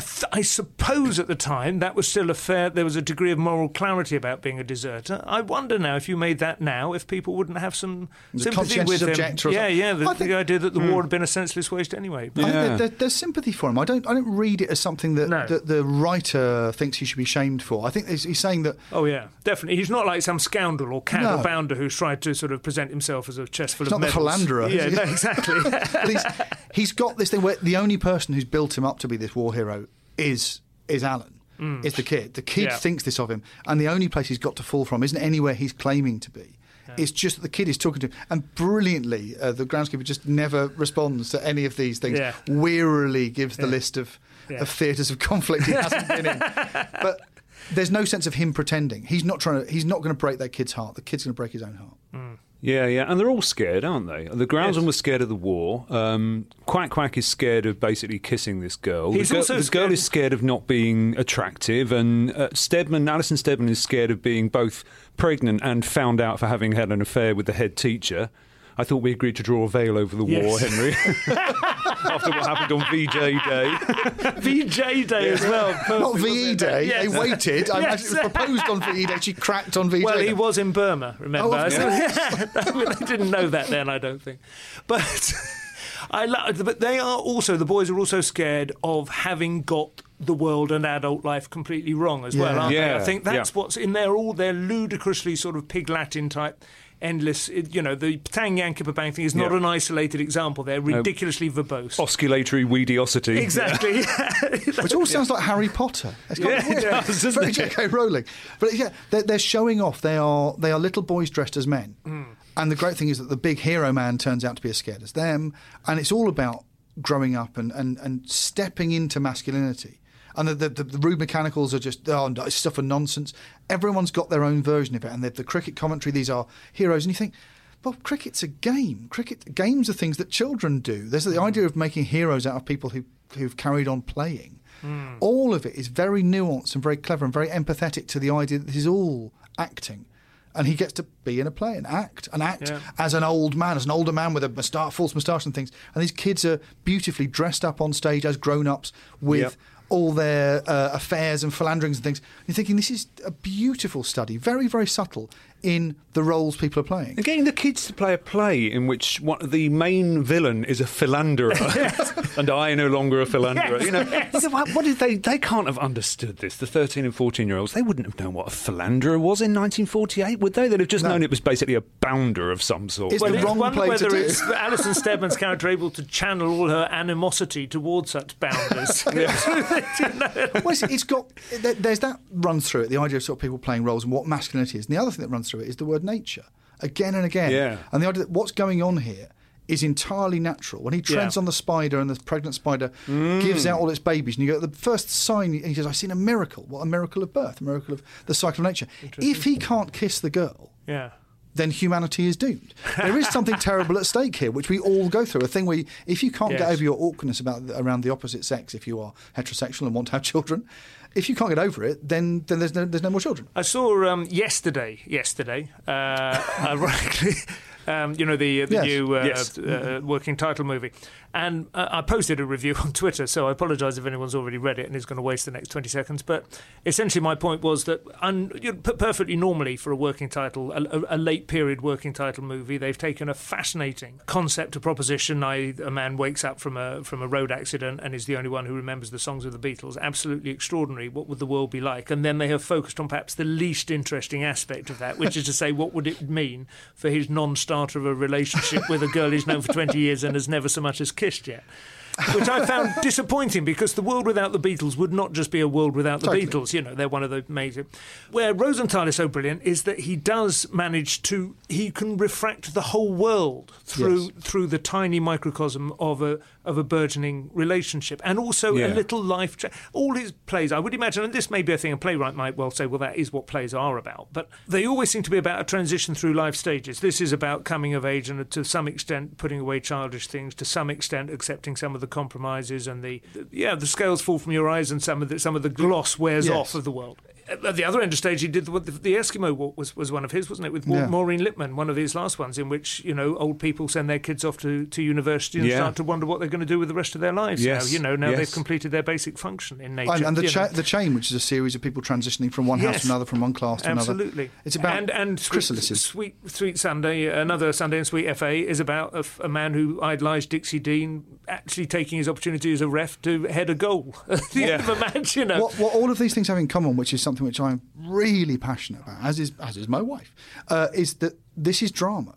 th- I suppose at the time that was still a fair. There was a degree of moral clarity about being a deserter. I wonder now if you made that now, if people wouldn't have some The sympathy with him. Yeah, yeah. The, think- the idea that the Hmm. war had been a senseless waste anyway. I think there- there- there's sympathy for him. I don't. I don't read it as something that, that the writer thinks he should be shamed for. I think he's, he's saying that Oh yeah, definitely. He's not like some scoundrel or cad or No. bounder who's tried to sort of present himself as a chest full he's of not the philanderer. Yeah, no, exactly. he's, he's got this thing where the only person who's built him up to be this war hero is is Alan. Mm. Is the kid. The kid Yeah. thinks this of him, and the only place he's got to fall from isn't anywhere he's claiming to be. It's just that the kid is talking to him, and brilliantly, uh, the groundskeeper just never responds to any of these things. Yeah. Wearily gives the Yeah. list of, Yeah. of theatres of conflict he hasn't been in. But there's no sense of him pretending. He's not trying to. He's not going to break that kid's heart. The kid's going to break his own heart. Yeah, yeah, and they're all scared, aren't they? The groundsman was scared of the war. Um, Quack Quack is scared of basically kissing this girl. He's the girl, also the girl is scared of not being attractive, and uh, Steadman, Alison Steadman, is scared of being both pregnant and found out for having had an affair with the head teacher. I thought we agreed to draw a veil over the war, Henry. After what happened on VJ Day. VJ Day as well. Not wasn't VE it? Day. Yes. They waited. I Yes. imagine it was proposed on VE Day. She cracked on VJ. Well, he was in Burma, remember? Oh, of I didn't know that then, I don't think. But I lo- but they are also the boys are also scared of having got the world and adult life completely wrong as well, Yeah. aren't they? Yeah, I think that's yeah. what's in there. All their ludicrously sort of pig Latin type. Endless, you know, the Tang Yang Kipper Bang thing is not Yeah. an isolated example. They're ridiculously verbose. Osculatory weediosity. Exactly. Which all sounds like Harry Potter. It's kind of Yeah, it weird. does, doesn't Very it? J.K. Rowling. But yeah, they're, they're showing off. They are they are little boys dressed as men. Hmm. And the great thing is that the big hero man turns out to be as scared as them. And it's all about growing up and, and, and stepping into masculinity. And the, the, the, the rude mechanicals are just oh, it's stuff and nonsense. Everyone's got their own version of it. And the, the cricket commentary, these are heroes. And you think, well, cricket's a game. Cricket games are things that children do. There's the hmm. idea of making heroes out of people who, who've carried on playing. Hmm. All of it is very nuanced and very clever and very empathetic to the idea that this is all acting. And he gets to be in a play and act and act Yeah. as an old man, as an older man with a moustache, false moustache and things. And these kids are beautifully dressed up on stage as grown ups with Yep. All their uh, affairs and philanderings and things. You're thinking this is a beautiful study, very, very subtle in the roles people are playing. And getting the kids to play a play in which one, the main villain is a philanderer, and I no longer a philanderer. Yes, you know, yes. what, what did they? They can't have understood this. The thirteen and fourteen year olds, they wouldn't have known what a philanderer was in 1948, would they? They'd have just known it was basically a bounder of some sort. It's well, it's wonder whether it's Alison Steadman's character able to channel all her animosity towards such bounders. well, it's, it's got there's that run through it. The idea of sort of people playing roles and what masculinity is. And the other thing that runs through it is the word nature again and again. Yeah. And the idea that what's going on here is entirely natural. When he treads Yeah. on the spider and the pregnant spider gives out all its babies, and you go the first sign. He says, "I've seen a miracle. What a miracle of birth, a miracle of the cycle of nature." If he can't kiss the girl, yeah. Then humanity is doomed. There is something terrible at stake here, which we all go through. A thing where you, if you can't get over your awkwardness about around the opposite sex, if you are heterosexual and want to have children, if you can't get over it, then then there's no there's no more children. I saw um, yesterday, yesterday, uh, ironically, um, you know, the, the Yes. new uh, Yes. uh, working title movie. And uh, I posted a review on Twitter, so I apologise if anyone's already read it and is going to waste the next 20 seconds. But essentially, my point was that, un, perfectly normally for a working title, a, a, late period working title movie, they've taken a fascinating concept, a proposition. a man wakes up from a, from a road accident and is the only one who remembers the songs of the Beatles. Absolutely extraordinary. What would the world be like? And then they have focused on perhaps the least interesting aspect of that, which is to say, what would it mean for his non starter of a relationship with a girl he's known for 20 years and has never so much as kissed yet? Which I found disappointing because the world without the Beatles would not just be a world without the Totally. Beatles. You know, they're one of the major. Where Rosenthal is so brilliant is that he does manage to he can refract the whole world through Yes. through the tiny microcosm of a of a burgeoning relationship and also Yeah. a little life. Cha- all his plays, I would imagine, and this may be a thing a playwright might well say, well, that is what plays are about. But they always seem to be about a transition through life stages. This is about coming of age and to some extent putting away childish things, to some extent accepting some of the compromises and the, the- yeah, the scales fall from your eyes and some of the some of the gloss wears Yes. off of the world. At the other end of stage, he did the, the Eskimo Walk was, was one of his, wasn't it? With Yeah. Maureen Lipman, one of his last ones, in which you know old people send their kids off to, to university and Yeah. start to wonder what they're going to do with the rest of their lives. Yes, Now, you know, now yes. they've completed their basic function in nature. And, and the, cha- the chain, which is a series of people transitioning from one house to another, from one class to another. Absolutely. It's about and and sweet, chrysalises. Sweet Sweet Sunday, another Sunday in Sweet FA is about a man who idolised Dixie Dean actually taking his opportunity as a ref to head a goal at the end of a match. You know, What, what all of these things have in common, which is something which I'm really passionate about, as is as is my wife, uh, is that this is drama.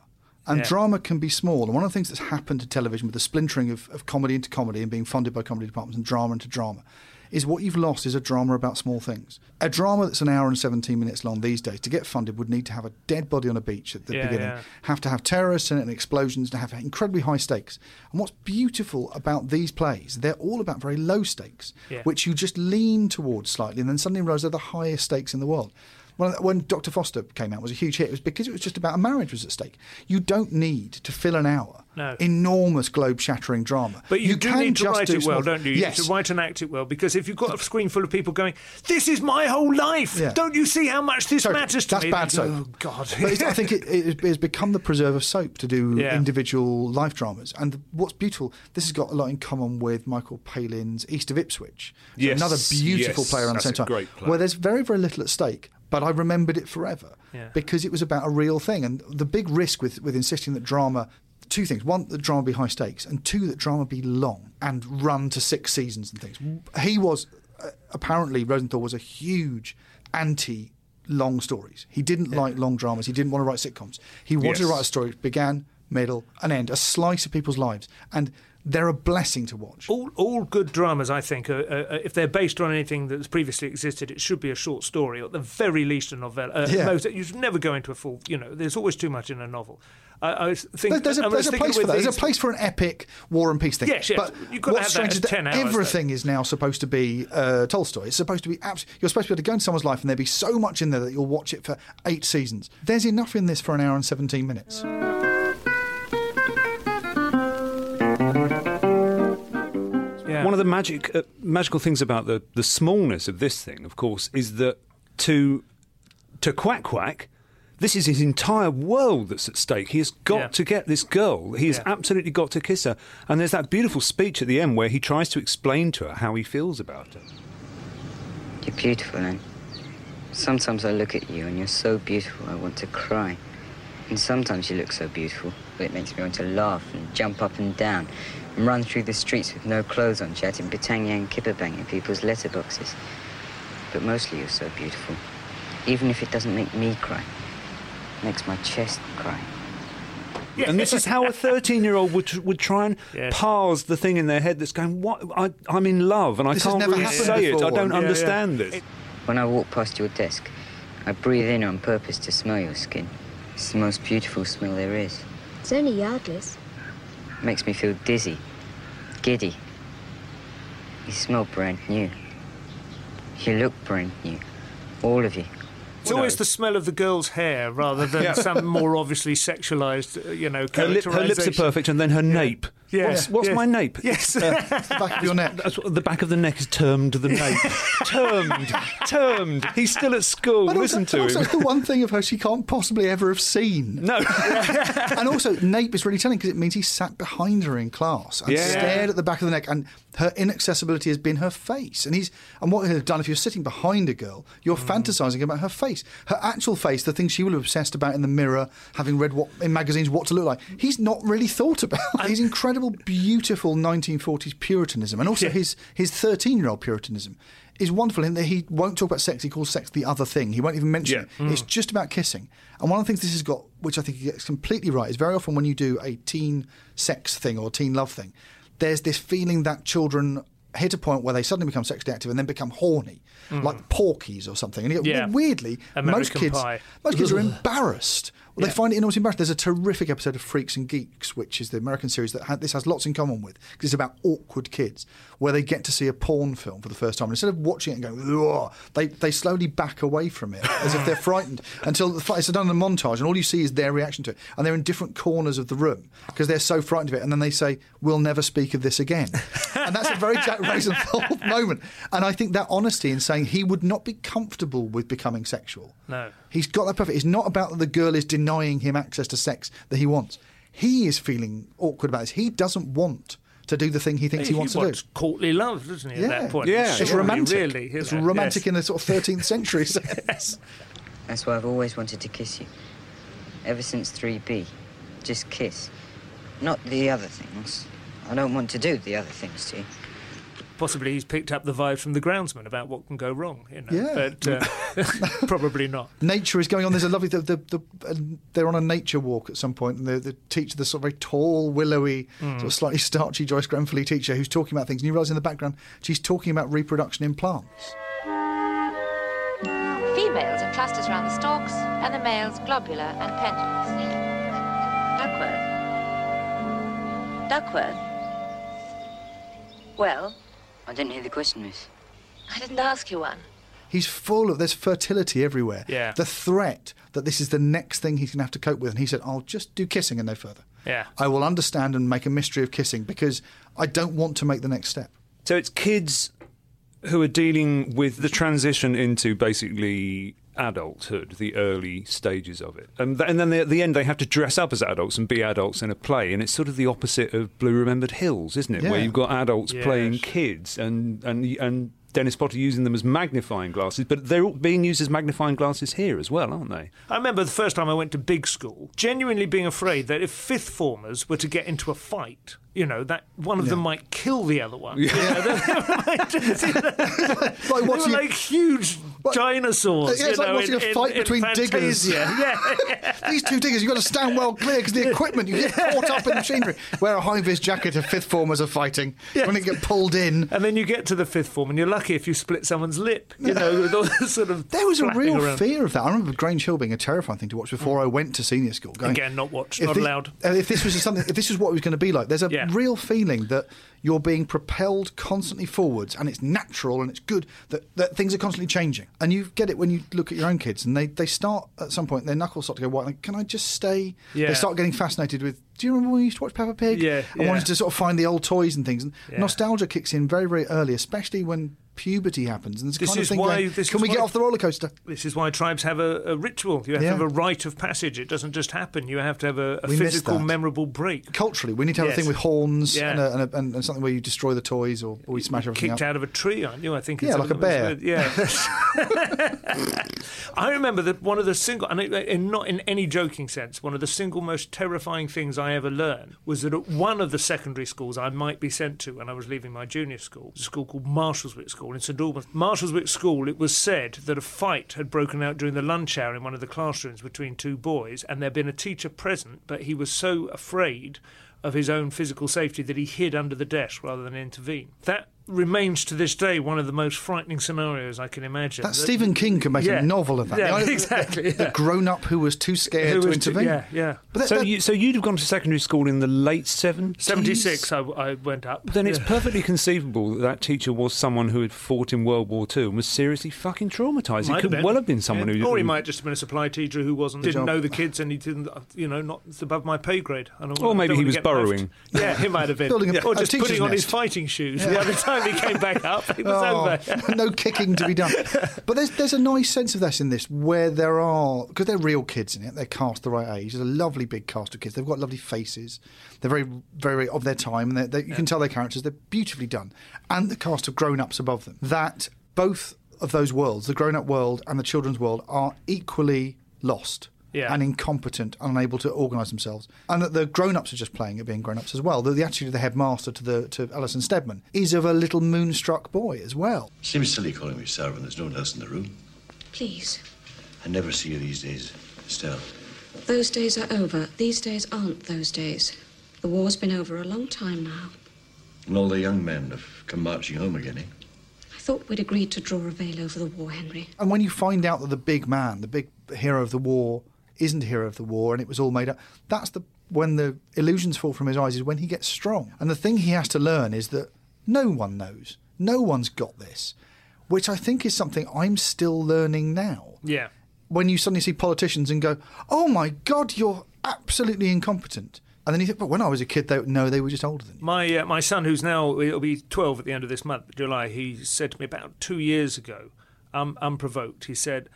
And Yeah. drama can be small. And one of the things that's happened to television with the splintering of, of comedy into comedy and being funded by comedy departments and drama into drama is what you've lost is a drama about small things. A drama that's an hour and 17 minutes long these days, to get funded, would need to have a dead body on a beach at the Yeah, beginning, yeah. have to have terrorists in it and explosions, to have incredibly high stakes. And what's beautiful about these plays, they're all about very low stakes, Yeah. which you just lean towards slightly, and then suddenly realize they're the highest stakes in the world. When, when Dr. Foster came out, it was a huge hit. It was because it was just about a marriage was at stake. You don't need to fill an hour. No. Enormous globe-shattering drama. But you, do can need to just write do it well, small- don't you? Yes. You need to write and act it well because if you've got a screen full of people going, "This is my whole life," Yeah. don't you see how much this Totally. matters to That's me? bad soap. Oh God! but it's, I think it, it has become the preserve of soap to do Yeah. individual life dramas. And what's beautiful, this has got a lot in common with Michael Palin's East of Ipswich. So Yes, another beautiful yes, play around the same a time. great play. Where there's very, very little at stake, but I remembered it forever Yeah. because it was about a real thing. And the big risk with, with insisting that drama. Two things. One, that drama be high stakes, and two, that drama be long and run to six seasons and things. He was, uh, apparently, Rosenthal was a huge anti long stories. He didn't like long dramas. He didn't want to write sitcoms. He wanted to write a story which began, middle, and end, a slice of people's lives. And they're a blessing to watch. All, all good dramas, I think, are, are, are- if they're based on anything that's previously existed, it should be a short story, or at the very least a novel. Uh, Yeah. most, you should never go into a full. You know, there's always too much in a novel. I, I was think There's, there's was there's a place for with that. There's a place for an epic war and peace thing. Yes, yes. But You've got to what's have that strange is at that 10 hours, everything is now supposed to be uh, Tolstoy. It's supposed to be abs- You're supposed to be able to go into someone's life and there'd be so much in there that you'll watch it for eight seasons. There's enough in this for an hour and 17 minutes. Yeah. One of the magic uh, magical things about the, the smallness of this thing, of course, is that to to quack quack, this is his entire world that's at stake. He has got Yeah. to get this girl. He has Yeah. absolutely got to kiss her. And there's that beautiful speech at the end where he tries to explain to her how he feels about her. You're beautiful, Anne. Sometimes I look at you and you're so beautiful I want to cry. And sometimes you look so beautiful that it makes me want to laugh and jump up and down and run through the streets with no clothes on, shouting Britannia and Kipperbang in people's letterboxes. But mostly you're so beautiful. Even if it doesn't make me cry, it makes my chest cry. And this is how a 13 year old would, would try and Yes. parse the thing in their head that's going, what? I, I'm in love and I This has can't really say it. I don't Yeah, yeah. understand this. When I walk past your desk, I breathe in on purpose to smell your skin. It's the most beautiful smell there is. It's only Yardley's. makes me feel dizzy, giddy. You smell brand new. You look brand new. All of you. It's always the smell of the girl's hair rather than Yeah. some more obviously sexualized, uh, you know, Her, lip, her lips are perfect, and then her nape. Yeah. What's, what's Yeah. my nape? Yes. Uh, the back of your neck. That's what, the back of the neck is termed the nape. termed. Termed. He's still at school. But Listen also, to also him. it's the one thing of her she can't possibly ever have seen. No. and also, nape is really telling because it means he sat behind her in class and Yeah. stared at the back of the neck, and her inaccessibility has been her face. And he's and what he'll have done if you're sitting behind a girl, you're Mm. fantasizing about her face, her actual face, the thing she will have obsessed about in the mirror, having read what in magazines what to look like. He's not really thought about He's incredible, beautiful 1940s Puritanism, and also his his 13 year old Puritanism. Is wonderful in that he won't talk about sex. He calls sex the other thing. He won't even mention Yeah. it. It's Mm. just about kissing. And one of the things this has got, which I think he gets completely right, is very often when you do a teen sex thing or teen love thing, there's this feeling that children hit a point where they suddenly become sexually active and then become horny, Mm. like Porky's or something. And you go, Yeah. weirdly, most kids, Pie. most kids are embarrassed. Well, They find it enormously embarrassing. There's a terrific episode of Freaks and Geeks, which is the American series that had, this has lots in common with, because it's about awkward kids, where they get to see a porn film for the first time. And instead of watching it and going, Ugh, they, they slowly back away from it as if they're frightened until the, it's done in a montage, and all you see is their reaction to it. And they're in different corners of the room because they're so frightened of it. And then they say, We'll never speak of this again. and that's a very Jack Rosenthal moment. And I think that honesty in saying he would not be comfortable with becoming sexual. No. He's got that perfect. It's not about that the girl is denying him access to sex that he wants. He is feeling awkward about this. He doesn't want to do the thing he thinks he, wants to wants do. courtly love, doesn't he? At that point, yeah, it's Surely, romantic. Really, it's know, romantic yes. in the sort of 13th century sense. That's why I've always wanted to kiss you. Ever since 3B. Just kiss. Not the other things. I don't want to do the other things to you. Possibly he's picked up the vibe from the groundsman about what can go wrong. You know, Yeah. but uh, probably not. Nature is going on. There's a lovely. The, the, the, uh, they're on a nature walk at some point, and the, the teacher, the sort of very tall, willowy, Mm. sort of slightly starchy Joyce Grenfell teacher, who's talking about things, and you realise in the background she's talking about reproduction in plants. Females are clusters around the stalks, and the males globular and pendulous. Duckworth. Duckworth. Well, I didn't hear the question, miss. I didn't ask you one. He's full of there's fertility everywhere. Yeah. The threat that this is the next thing he's going to have to cope with, and he said, "I'll just do kissing and no further. Yeah. I will understand and make a mystery of kissing because I don't want to make the next step." So it's kids who are dealing with the transition into basically adulthood, the early stages of it. And, th- and then they, at the end, they have to dress up as adults and be adults in a play. And it's sort of the opposite of Blue Remembered Hills, isn't it? Where you've got adults Yes. playing kids and, and, and Dennis Potter using them as magnifying glasses. But they're all being used as magnifying glasses here as well, aren't they? I remember the first time I went to big school, genuinely being afraid that if fifth formers were to get into a fight, you know, that one of them might kill the other one. You know, they, might just- they were watching- like huge dinosaurs. Yeah, it's you like know, watching in- a fight in- in between diggers. Fantasia. Yeah, These two diggers, you've got to stand well clear because the equipment, you get caught up in the machinery. Wear a high vis jacket if fifth formers are fighting. When they get pulled in. And then you get to the fifth form, and you're lucky if you split someone's lip. You know, with all this sort of There was a real around. fear of that. I remember Grange Hill being a terrifying thing to watch before I went to senior school. Going, Again, not watched, not thi- allowed. uh, If this was something, if this was what it was going to be like, there's a Yeah. real feeling that you're being propelled constantly forwards, and it's natural and it's good that, that things are constantly changing. And you get it when you look at your own kids, and they, they start at some point, their knuckles start to go white. Like, can I just stay? Yeah. They start getting fascinated with. Do you remember when we used to watch Peppa Pig? Yeah, And yeah. wanted to sort of find the old toys and things. And Yeah. nostalgia kicks in very, very early, especially when puberty happens, and it's This kind of thing. why- going, can we get off the roller coaster? This is why tribes have a, a ritual. You have Yeah. to have a rite of passage. It doesn't just happen. You have to have a, a physical, memorable break. Culturally, we need to have Yes. a thing with horns Yeah. and, a, and, a, and, something where you destroy the toys or, or we smash everything Kicked up. out of a tree, aren't you? I think. Yeah, it's like a bear. Yeah. I remember that one of the single, and, it, and not in any joking sense, one of the single most terrifying things I ever learned was that at one of the secondary schools I might be sent to when I was leaving my junior school, a school called Marshalswick School in St Albans. Marshalswick School, it was said that a fight had broken out during the lunch hour in one of the classrooms between two boys, and there'd been a teacher present, but he was so afraid of his own physical safety that he hid under the desk rather than intervene. That remains to this day one of the most frightening scenarios I can imagine. That That- Stephen King could make Yeah. a novel of that. Yeah, The idea- exactly, The, yeah. grown-up who was too scared Who to was too- intervene. yeah, yeah. But that, so, that- you, so you'd have gone to secondary school in the late seventies. 76 I, I went up. Then it's perfectly conceivable that that teacher was someone who had fought in World War Two and was seriously fucking traumatised. Might It could have well have been someone Yeah. who. Or he might just have been a supply teacher who wasn't didn't job. know the kids and he didn't, you know, not it's above my pay grade. I don't Or maybe don't he was borrowing. left. Yeah, he might have been. Building a- Yeah, or just teacher's putting on his fighting shoes. Yeah. The other time he came back up, it was Oh, over. no kicking to be done. But there's there's a nice sense of this in this where there are because they're real kids in it. They're cast the right age. There's a lovely big cast of kids. They've got lovely faces. They're very very of their time. They're, they you can tell their characters. They're beautifully done. And the cast of grown ups above them. That both of those worlds, the grown up world and the children's world, are equally lost. Yeah. And incompetent, unable to organise themselves, and that the grown-ups are just playing at being grown-ups as well. The, the attitude of the headmaster to the to Alison Steadman is of a little moonstruck boy as well. Seems silly calling me sir when there's no one else in the room. Please. I never see you these days, Estelle. Those days are over. These days aren't those days. The war's been over a long time now. And all the young men have come marching home again, eh? I thought we'd agreed to draw a veil over the war, Henry. And when you find out that the big man, the big hero of the war, isn't a hero of the war, and it was all made up, that's the when the illusions fall from his eyes is when he gets strong. And the thing he has to learn is that no one knows, no one's got this, which I think is something I'm still learning now. Yeah. When you suddenly see politicians and go, "Oh my God, you're absolutely incompetent," and then you think, "But when I was a kid, they no, they were just older than you." My uh, my son, who's now it'll be twelve at the end of this month, July, he said to me about two years ago, um, unprovoked. He said,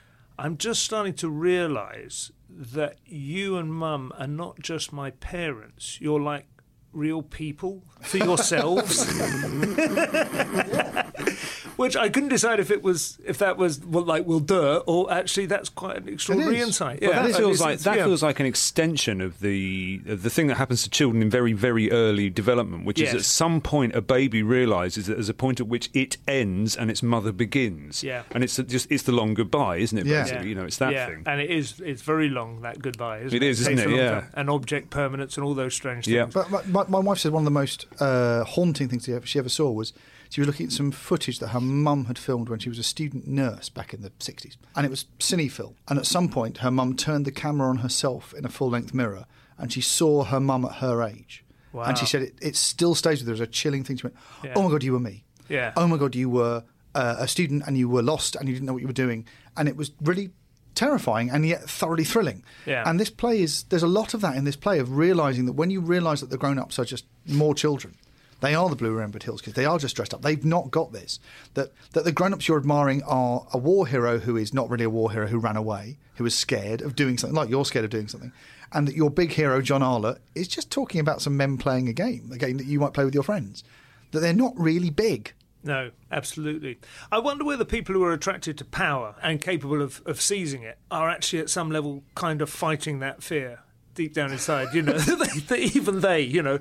"I'm just starting to realise that you and Mum are not just my parents. You're like real people for yourselves." Which I couldn't decide if it was if that was well, like Will duh or actually that's quite an extraordinary is. insight. But that feels like that yeah. feels like an extension of the of the thing that happens to children in very very early development, which is at some point a baby realizes that there's a point at which it ends and its mother begins. Yeah. and it's just it's the long goodbye, isn't it? Basically, you know, it's that yeah. thing. and it is. It's very long that goodbye. Isn't It it, is, isn't it? Yeah. time. and object permanence and all those strange things. Yeah. things. But my, my, my wife said one of the most uh, haunting things she ever, she ever saw was she was looking at some footage that her mum had filmed when she was a student nurse back in the 60s. And it was cinefilm. And at some point, her mum turned the camera on herself in a full length mirror and she saw her mum at her age. Wow. And she said it, it still stays with her as a chilling thing. She went, Yeah. Oh my God, you were me. Yeah. Oh my God, you were uh, a student and you were lost and you didn't know what you were doing. And it was really terrifying and yet thoroughly thrilling. Yeah. And this play is, there's a lot of that in this play of realizing that when you realize that the grown ups are just more children, they are the Blue Remembered Hills kids. They are just dressed up. They've not got this. That that the grown ups you're admiring are a war hero who is not really a war hero who ran away, who is scared of doing something, like you're scared of doing something. And that your big hero, John Arlott, is just talking about some men playing a game, a game that you might play with your friends. That they're not really big. No, absolutely. I wonder whether people who are attracted to power and capable of, of seizing it are actually at some level kind of fighting that fear deep down inside. You know, even they, you know,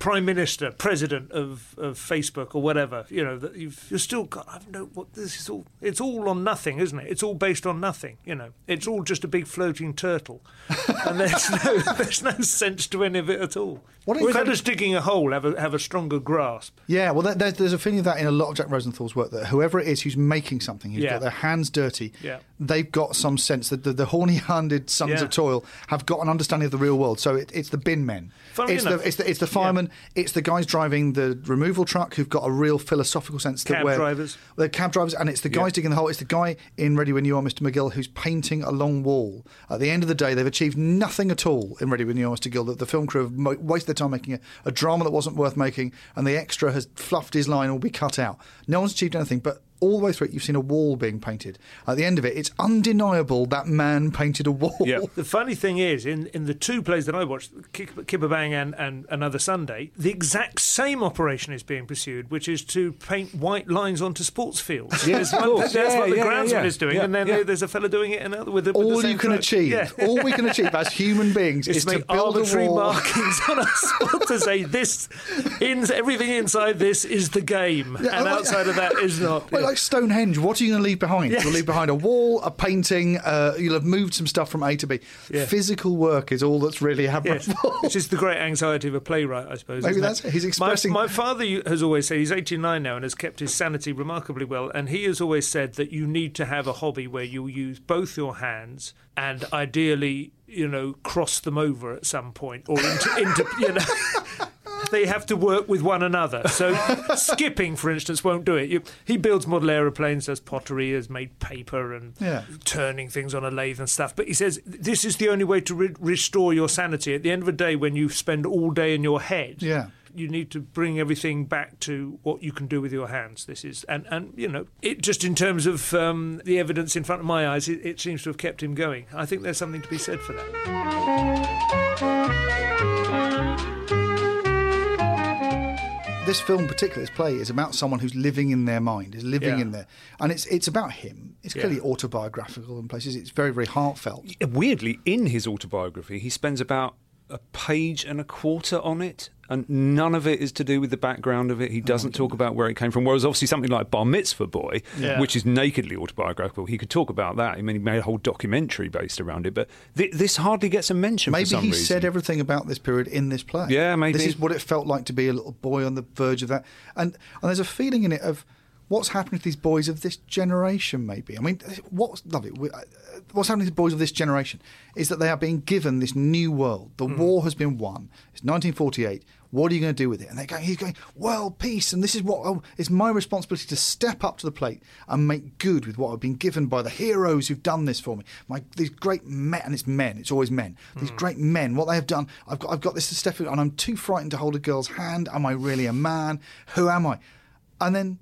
prime minister, president of, of Facebook or whatever, you know, that you've you're still got. I don't know what this is all. It's all on nothing, isn't it? It's all based on nothing. You know, it's all just a big floating turtle, and there's no there's no sense to any of it at all. What Whereas incredi- others digging a hole have a have a stronger grasp. Yeah, well, there- there's, there's a feeling of that in a lot of Jack Rosenthal's work that whoever it is who's making something, who's Yeah. got their hands dirty, Yeah. they've got some sense that the, the horny-handed sons Yeah. of toil have got an understanding of the real world. So it, it's the bin men. Funnily it's, enough- the, it's, the, it's the firemen. It's the guys driving the removal truck who've got a real philosophical sense. that Cab where- drivers. The cab drivers, and it's the guys Yeah. digging the hole. It's the guy in Ready When You Are, Mr. McGill, who's painting a long wall. At the end of the day, they've achieved nothing at all in Ready When You Are, Mr. McGill. That the film crew have mo- wasted their time making a, a drama that wasn't worth making, and the extra has fluffed his line or be cut out. No one's achieved anything, but all the way through it, you've seen a wall being painted. At the end of it, it's undeniable that man painted a wall. The funny thing is, in, in the two plays that I watched, Kick- Kipper Bang and, and Another Sunday, the exact same operation is being pursued, which is to paint white lines onto sports fields. Yeah, There's of course. That's Yeah, what the yeah, groundsman yeah, is doing, yeah, and then yeah. there's a fellow doing it another with the, with all the same you can colour. achieve, Yeah. all we can achieve as human beings is is to to make build a arbitrary wall. markings on a spot to say this, in, everything inside this is the game, Yeah, and like- outside of that is not. Well, like Stonehenge, what are you going to leave behind? Yes. You'll leave behind a wall, a painting. Uh, you'll have moved some stuff from A to B. Yeah. Physical work is all that's really happening. Yes, which is the great anxiety of a playwright, I suppose. Maybe that's it. He's My- expressing- My, father has always said he's 89 now and has kept his sanity remarkably well, and he has always said that you need to have a hobby where you use both your hands and ideally, you know, cross them over at some point or into, into you know. They have to work with one another. So, skipping, for instance, won't do it. You, he builds model aeroplanes, does pottery, has made paper, and Yeah. turning things on a lathe and stuff. But he says this is the only way to re- restore your sanity. At the end of the day, when you spend all day in your head, Yeah. you need to bring everything back to what you can do with your hands. This is, and and you know, it just in terms of um, the evidence in front of my eyes, it, it seems to have kept him going. I think there's something to be said for that. This film, particularly this play, is about someone who's living in their mind, is living Yeah. in there, and it's it's about him. It's Yeah. clearly autobiographical in places. It's very very heartfelt. Weirdly, in his autobiography, he spends about a page and a quarter on it, and none of it is to do with the background of it. He oh doesn't talk about where it came from. Whereas, obviously, something like Bar Mitzvah Boy, Yeah. which is nakedly autobiographical, he could talk about that. I mean, he made a whole documentary based around it, but th- this hardly gets a mention Maybe he reason. said everything about this period in this play. Yeah, maybe. This is what it felt like to be a little boy on the verge of that. And and there's a feeling in it of what's happening to these boys of this generation, maybe. I mean, what's lovely. uh, What's happening to the boys of this generation is that they are being given this new world. The war has been won. It's 1948. What are you going to do with it? And they're going, he's going, world peace. And this is what, oh, it's my responsibility to step up to the plate and make good with what I've been given by the heroes who've done this for me. My, these great men, and it's men, it's always men. These great men, what they have done, I've got, I've got this to step in, and I'm too frightened to hold a girl's hand. Am I really a man? Who am I? And then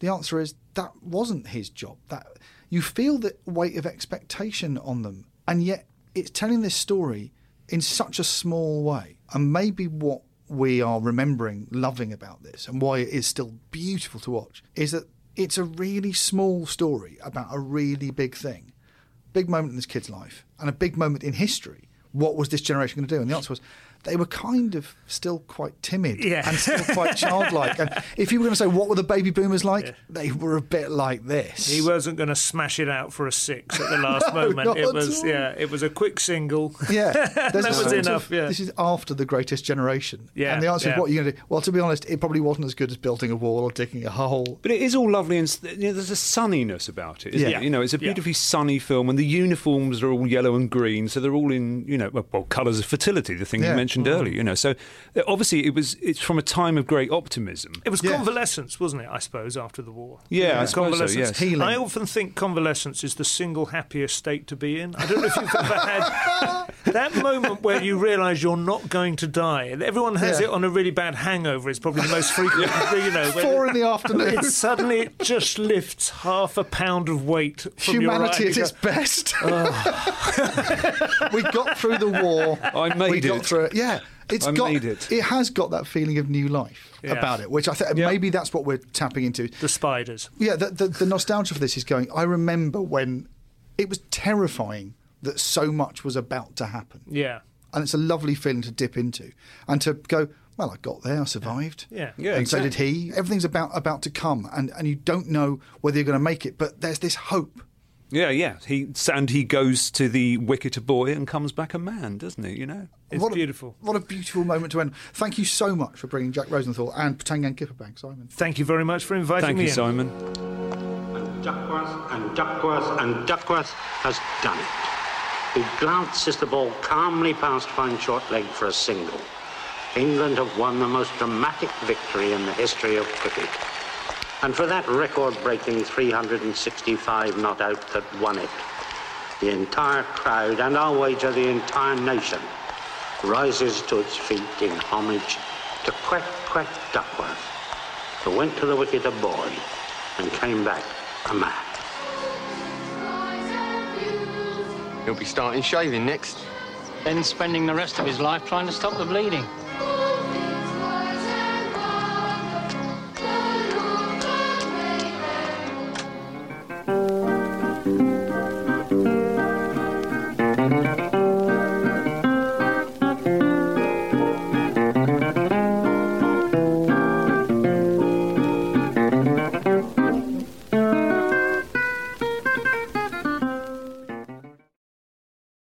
the answer is that wasn't his job. That you feel the weight of expectation on them, and yet it's telling this story in such a small way. And maybe what we are remembering, loving about this, and why it is still beautiful to watch, is that it's a really small story about a really big thing, big moment in this kid's life, and a big moment in history. What was this generation going to do? And the answer was they were kind of still quite timid Yeah. and still quite childlike. And if you were going to say what were the baby boomers like, they were a bit like this. He wasn't going to smash it out for a six at the last No, moment. not It at was, all. yeah, it was a quick single. Yeah, that there's was sort of- enough. Yeah. This is after the greatest generation. Yeah, And the answer yeah. is what are you going to do? Well, to be honest, it probably wasn't as good as building a wall or digging a hole. But it is all lovely, and you know, there's a sunniness about it, isn't Yeah. it? You know, it's a Yeah. beautifully sunny film, and the uniforms are all yellow and green, so they're all in, you know, well, well colours of fertility, the thing Yeah. you mentioned Mm-hmm. earlier. You know, so uh, obviously it was it's from a time of great optimism. It was convalescence, wasn't it? I suppose after the war. Yeah, I suppose so, convalescence. yes. I often think convalescence is the single happiest state to be in. I don't know if you've ever had that moment where you realise you're not going to die. Everyone has Yeah. it on a really bad hangover. It's probably the most frequent. You know, Four in the afternoon. It suddenly it just lifts half a pound of weight. From Humanity eye. at its go, best. we got through the war. I made we got it. through it. Yeah. It's I got made it. has got that feeling of new life Yeah. about it, which I think maybe that's what we're tapping into. The spiders. Yeah, the, the, the nostalgia for this is going. I remember when it was terrifying that so much was about to happen. Yeah. and it's a lovely feeling to dip into and to go well i got there i survived Yeah. Yeah, and so did he everything's about about to come and and you don't know whether you're going to make it but there's this hope Yeah, yeah. He and he goes to the wicket a boy and comes back a man, doesn't he? You know, It's what beautiful. A, what a beautiful moment to end. Thank you so much for bringing Jack Rosenthal and P'tang, Yang, Kipperbang, Simon. Thank you very much for inviting Thank me you, in. Simon. And Duckworth and Duckworth and Duckworth has done it. He glances the ball calmly past fine short leg for a single. England have won the most dramatic victory in the history of cricket. And for that record-breaking 365 not out that won it, the entire crowd, and I'll wager the entire nation, rises to its feet in homage to Quack Quack Duckworth, who went to the wicket a boy and came back a man. He'll be starting shaving next. Then spending the rest of his life trying to stop the bleeding.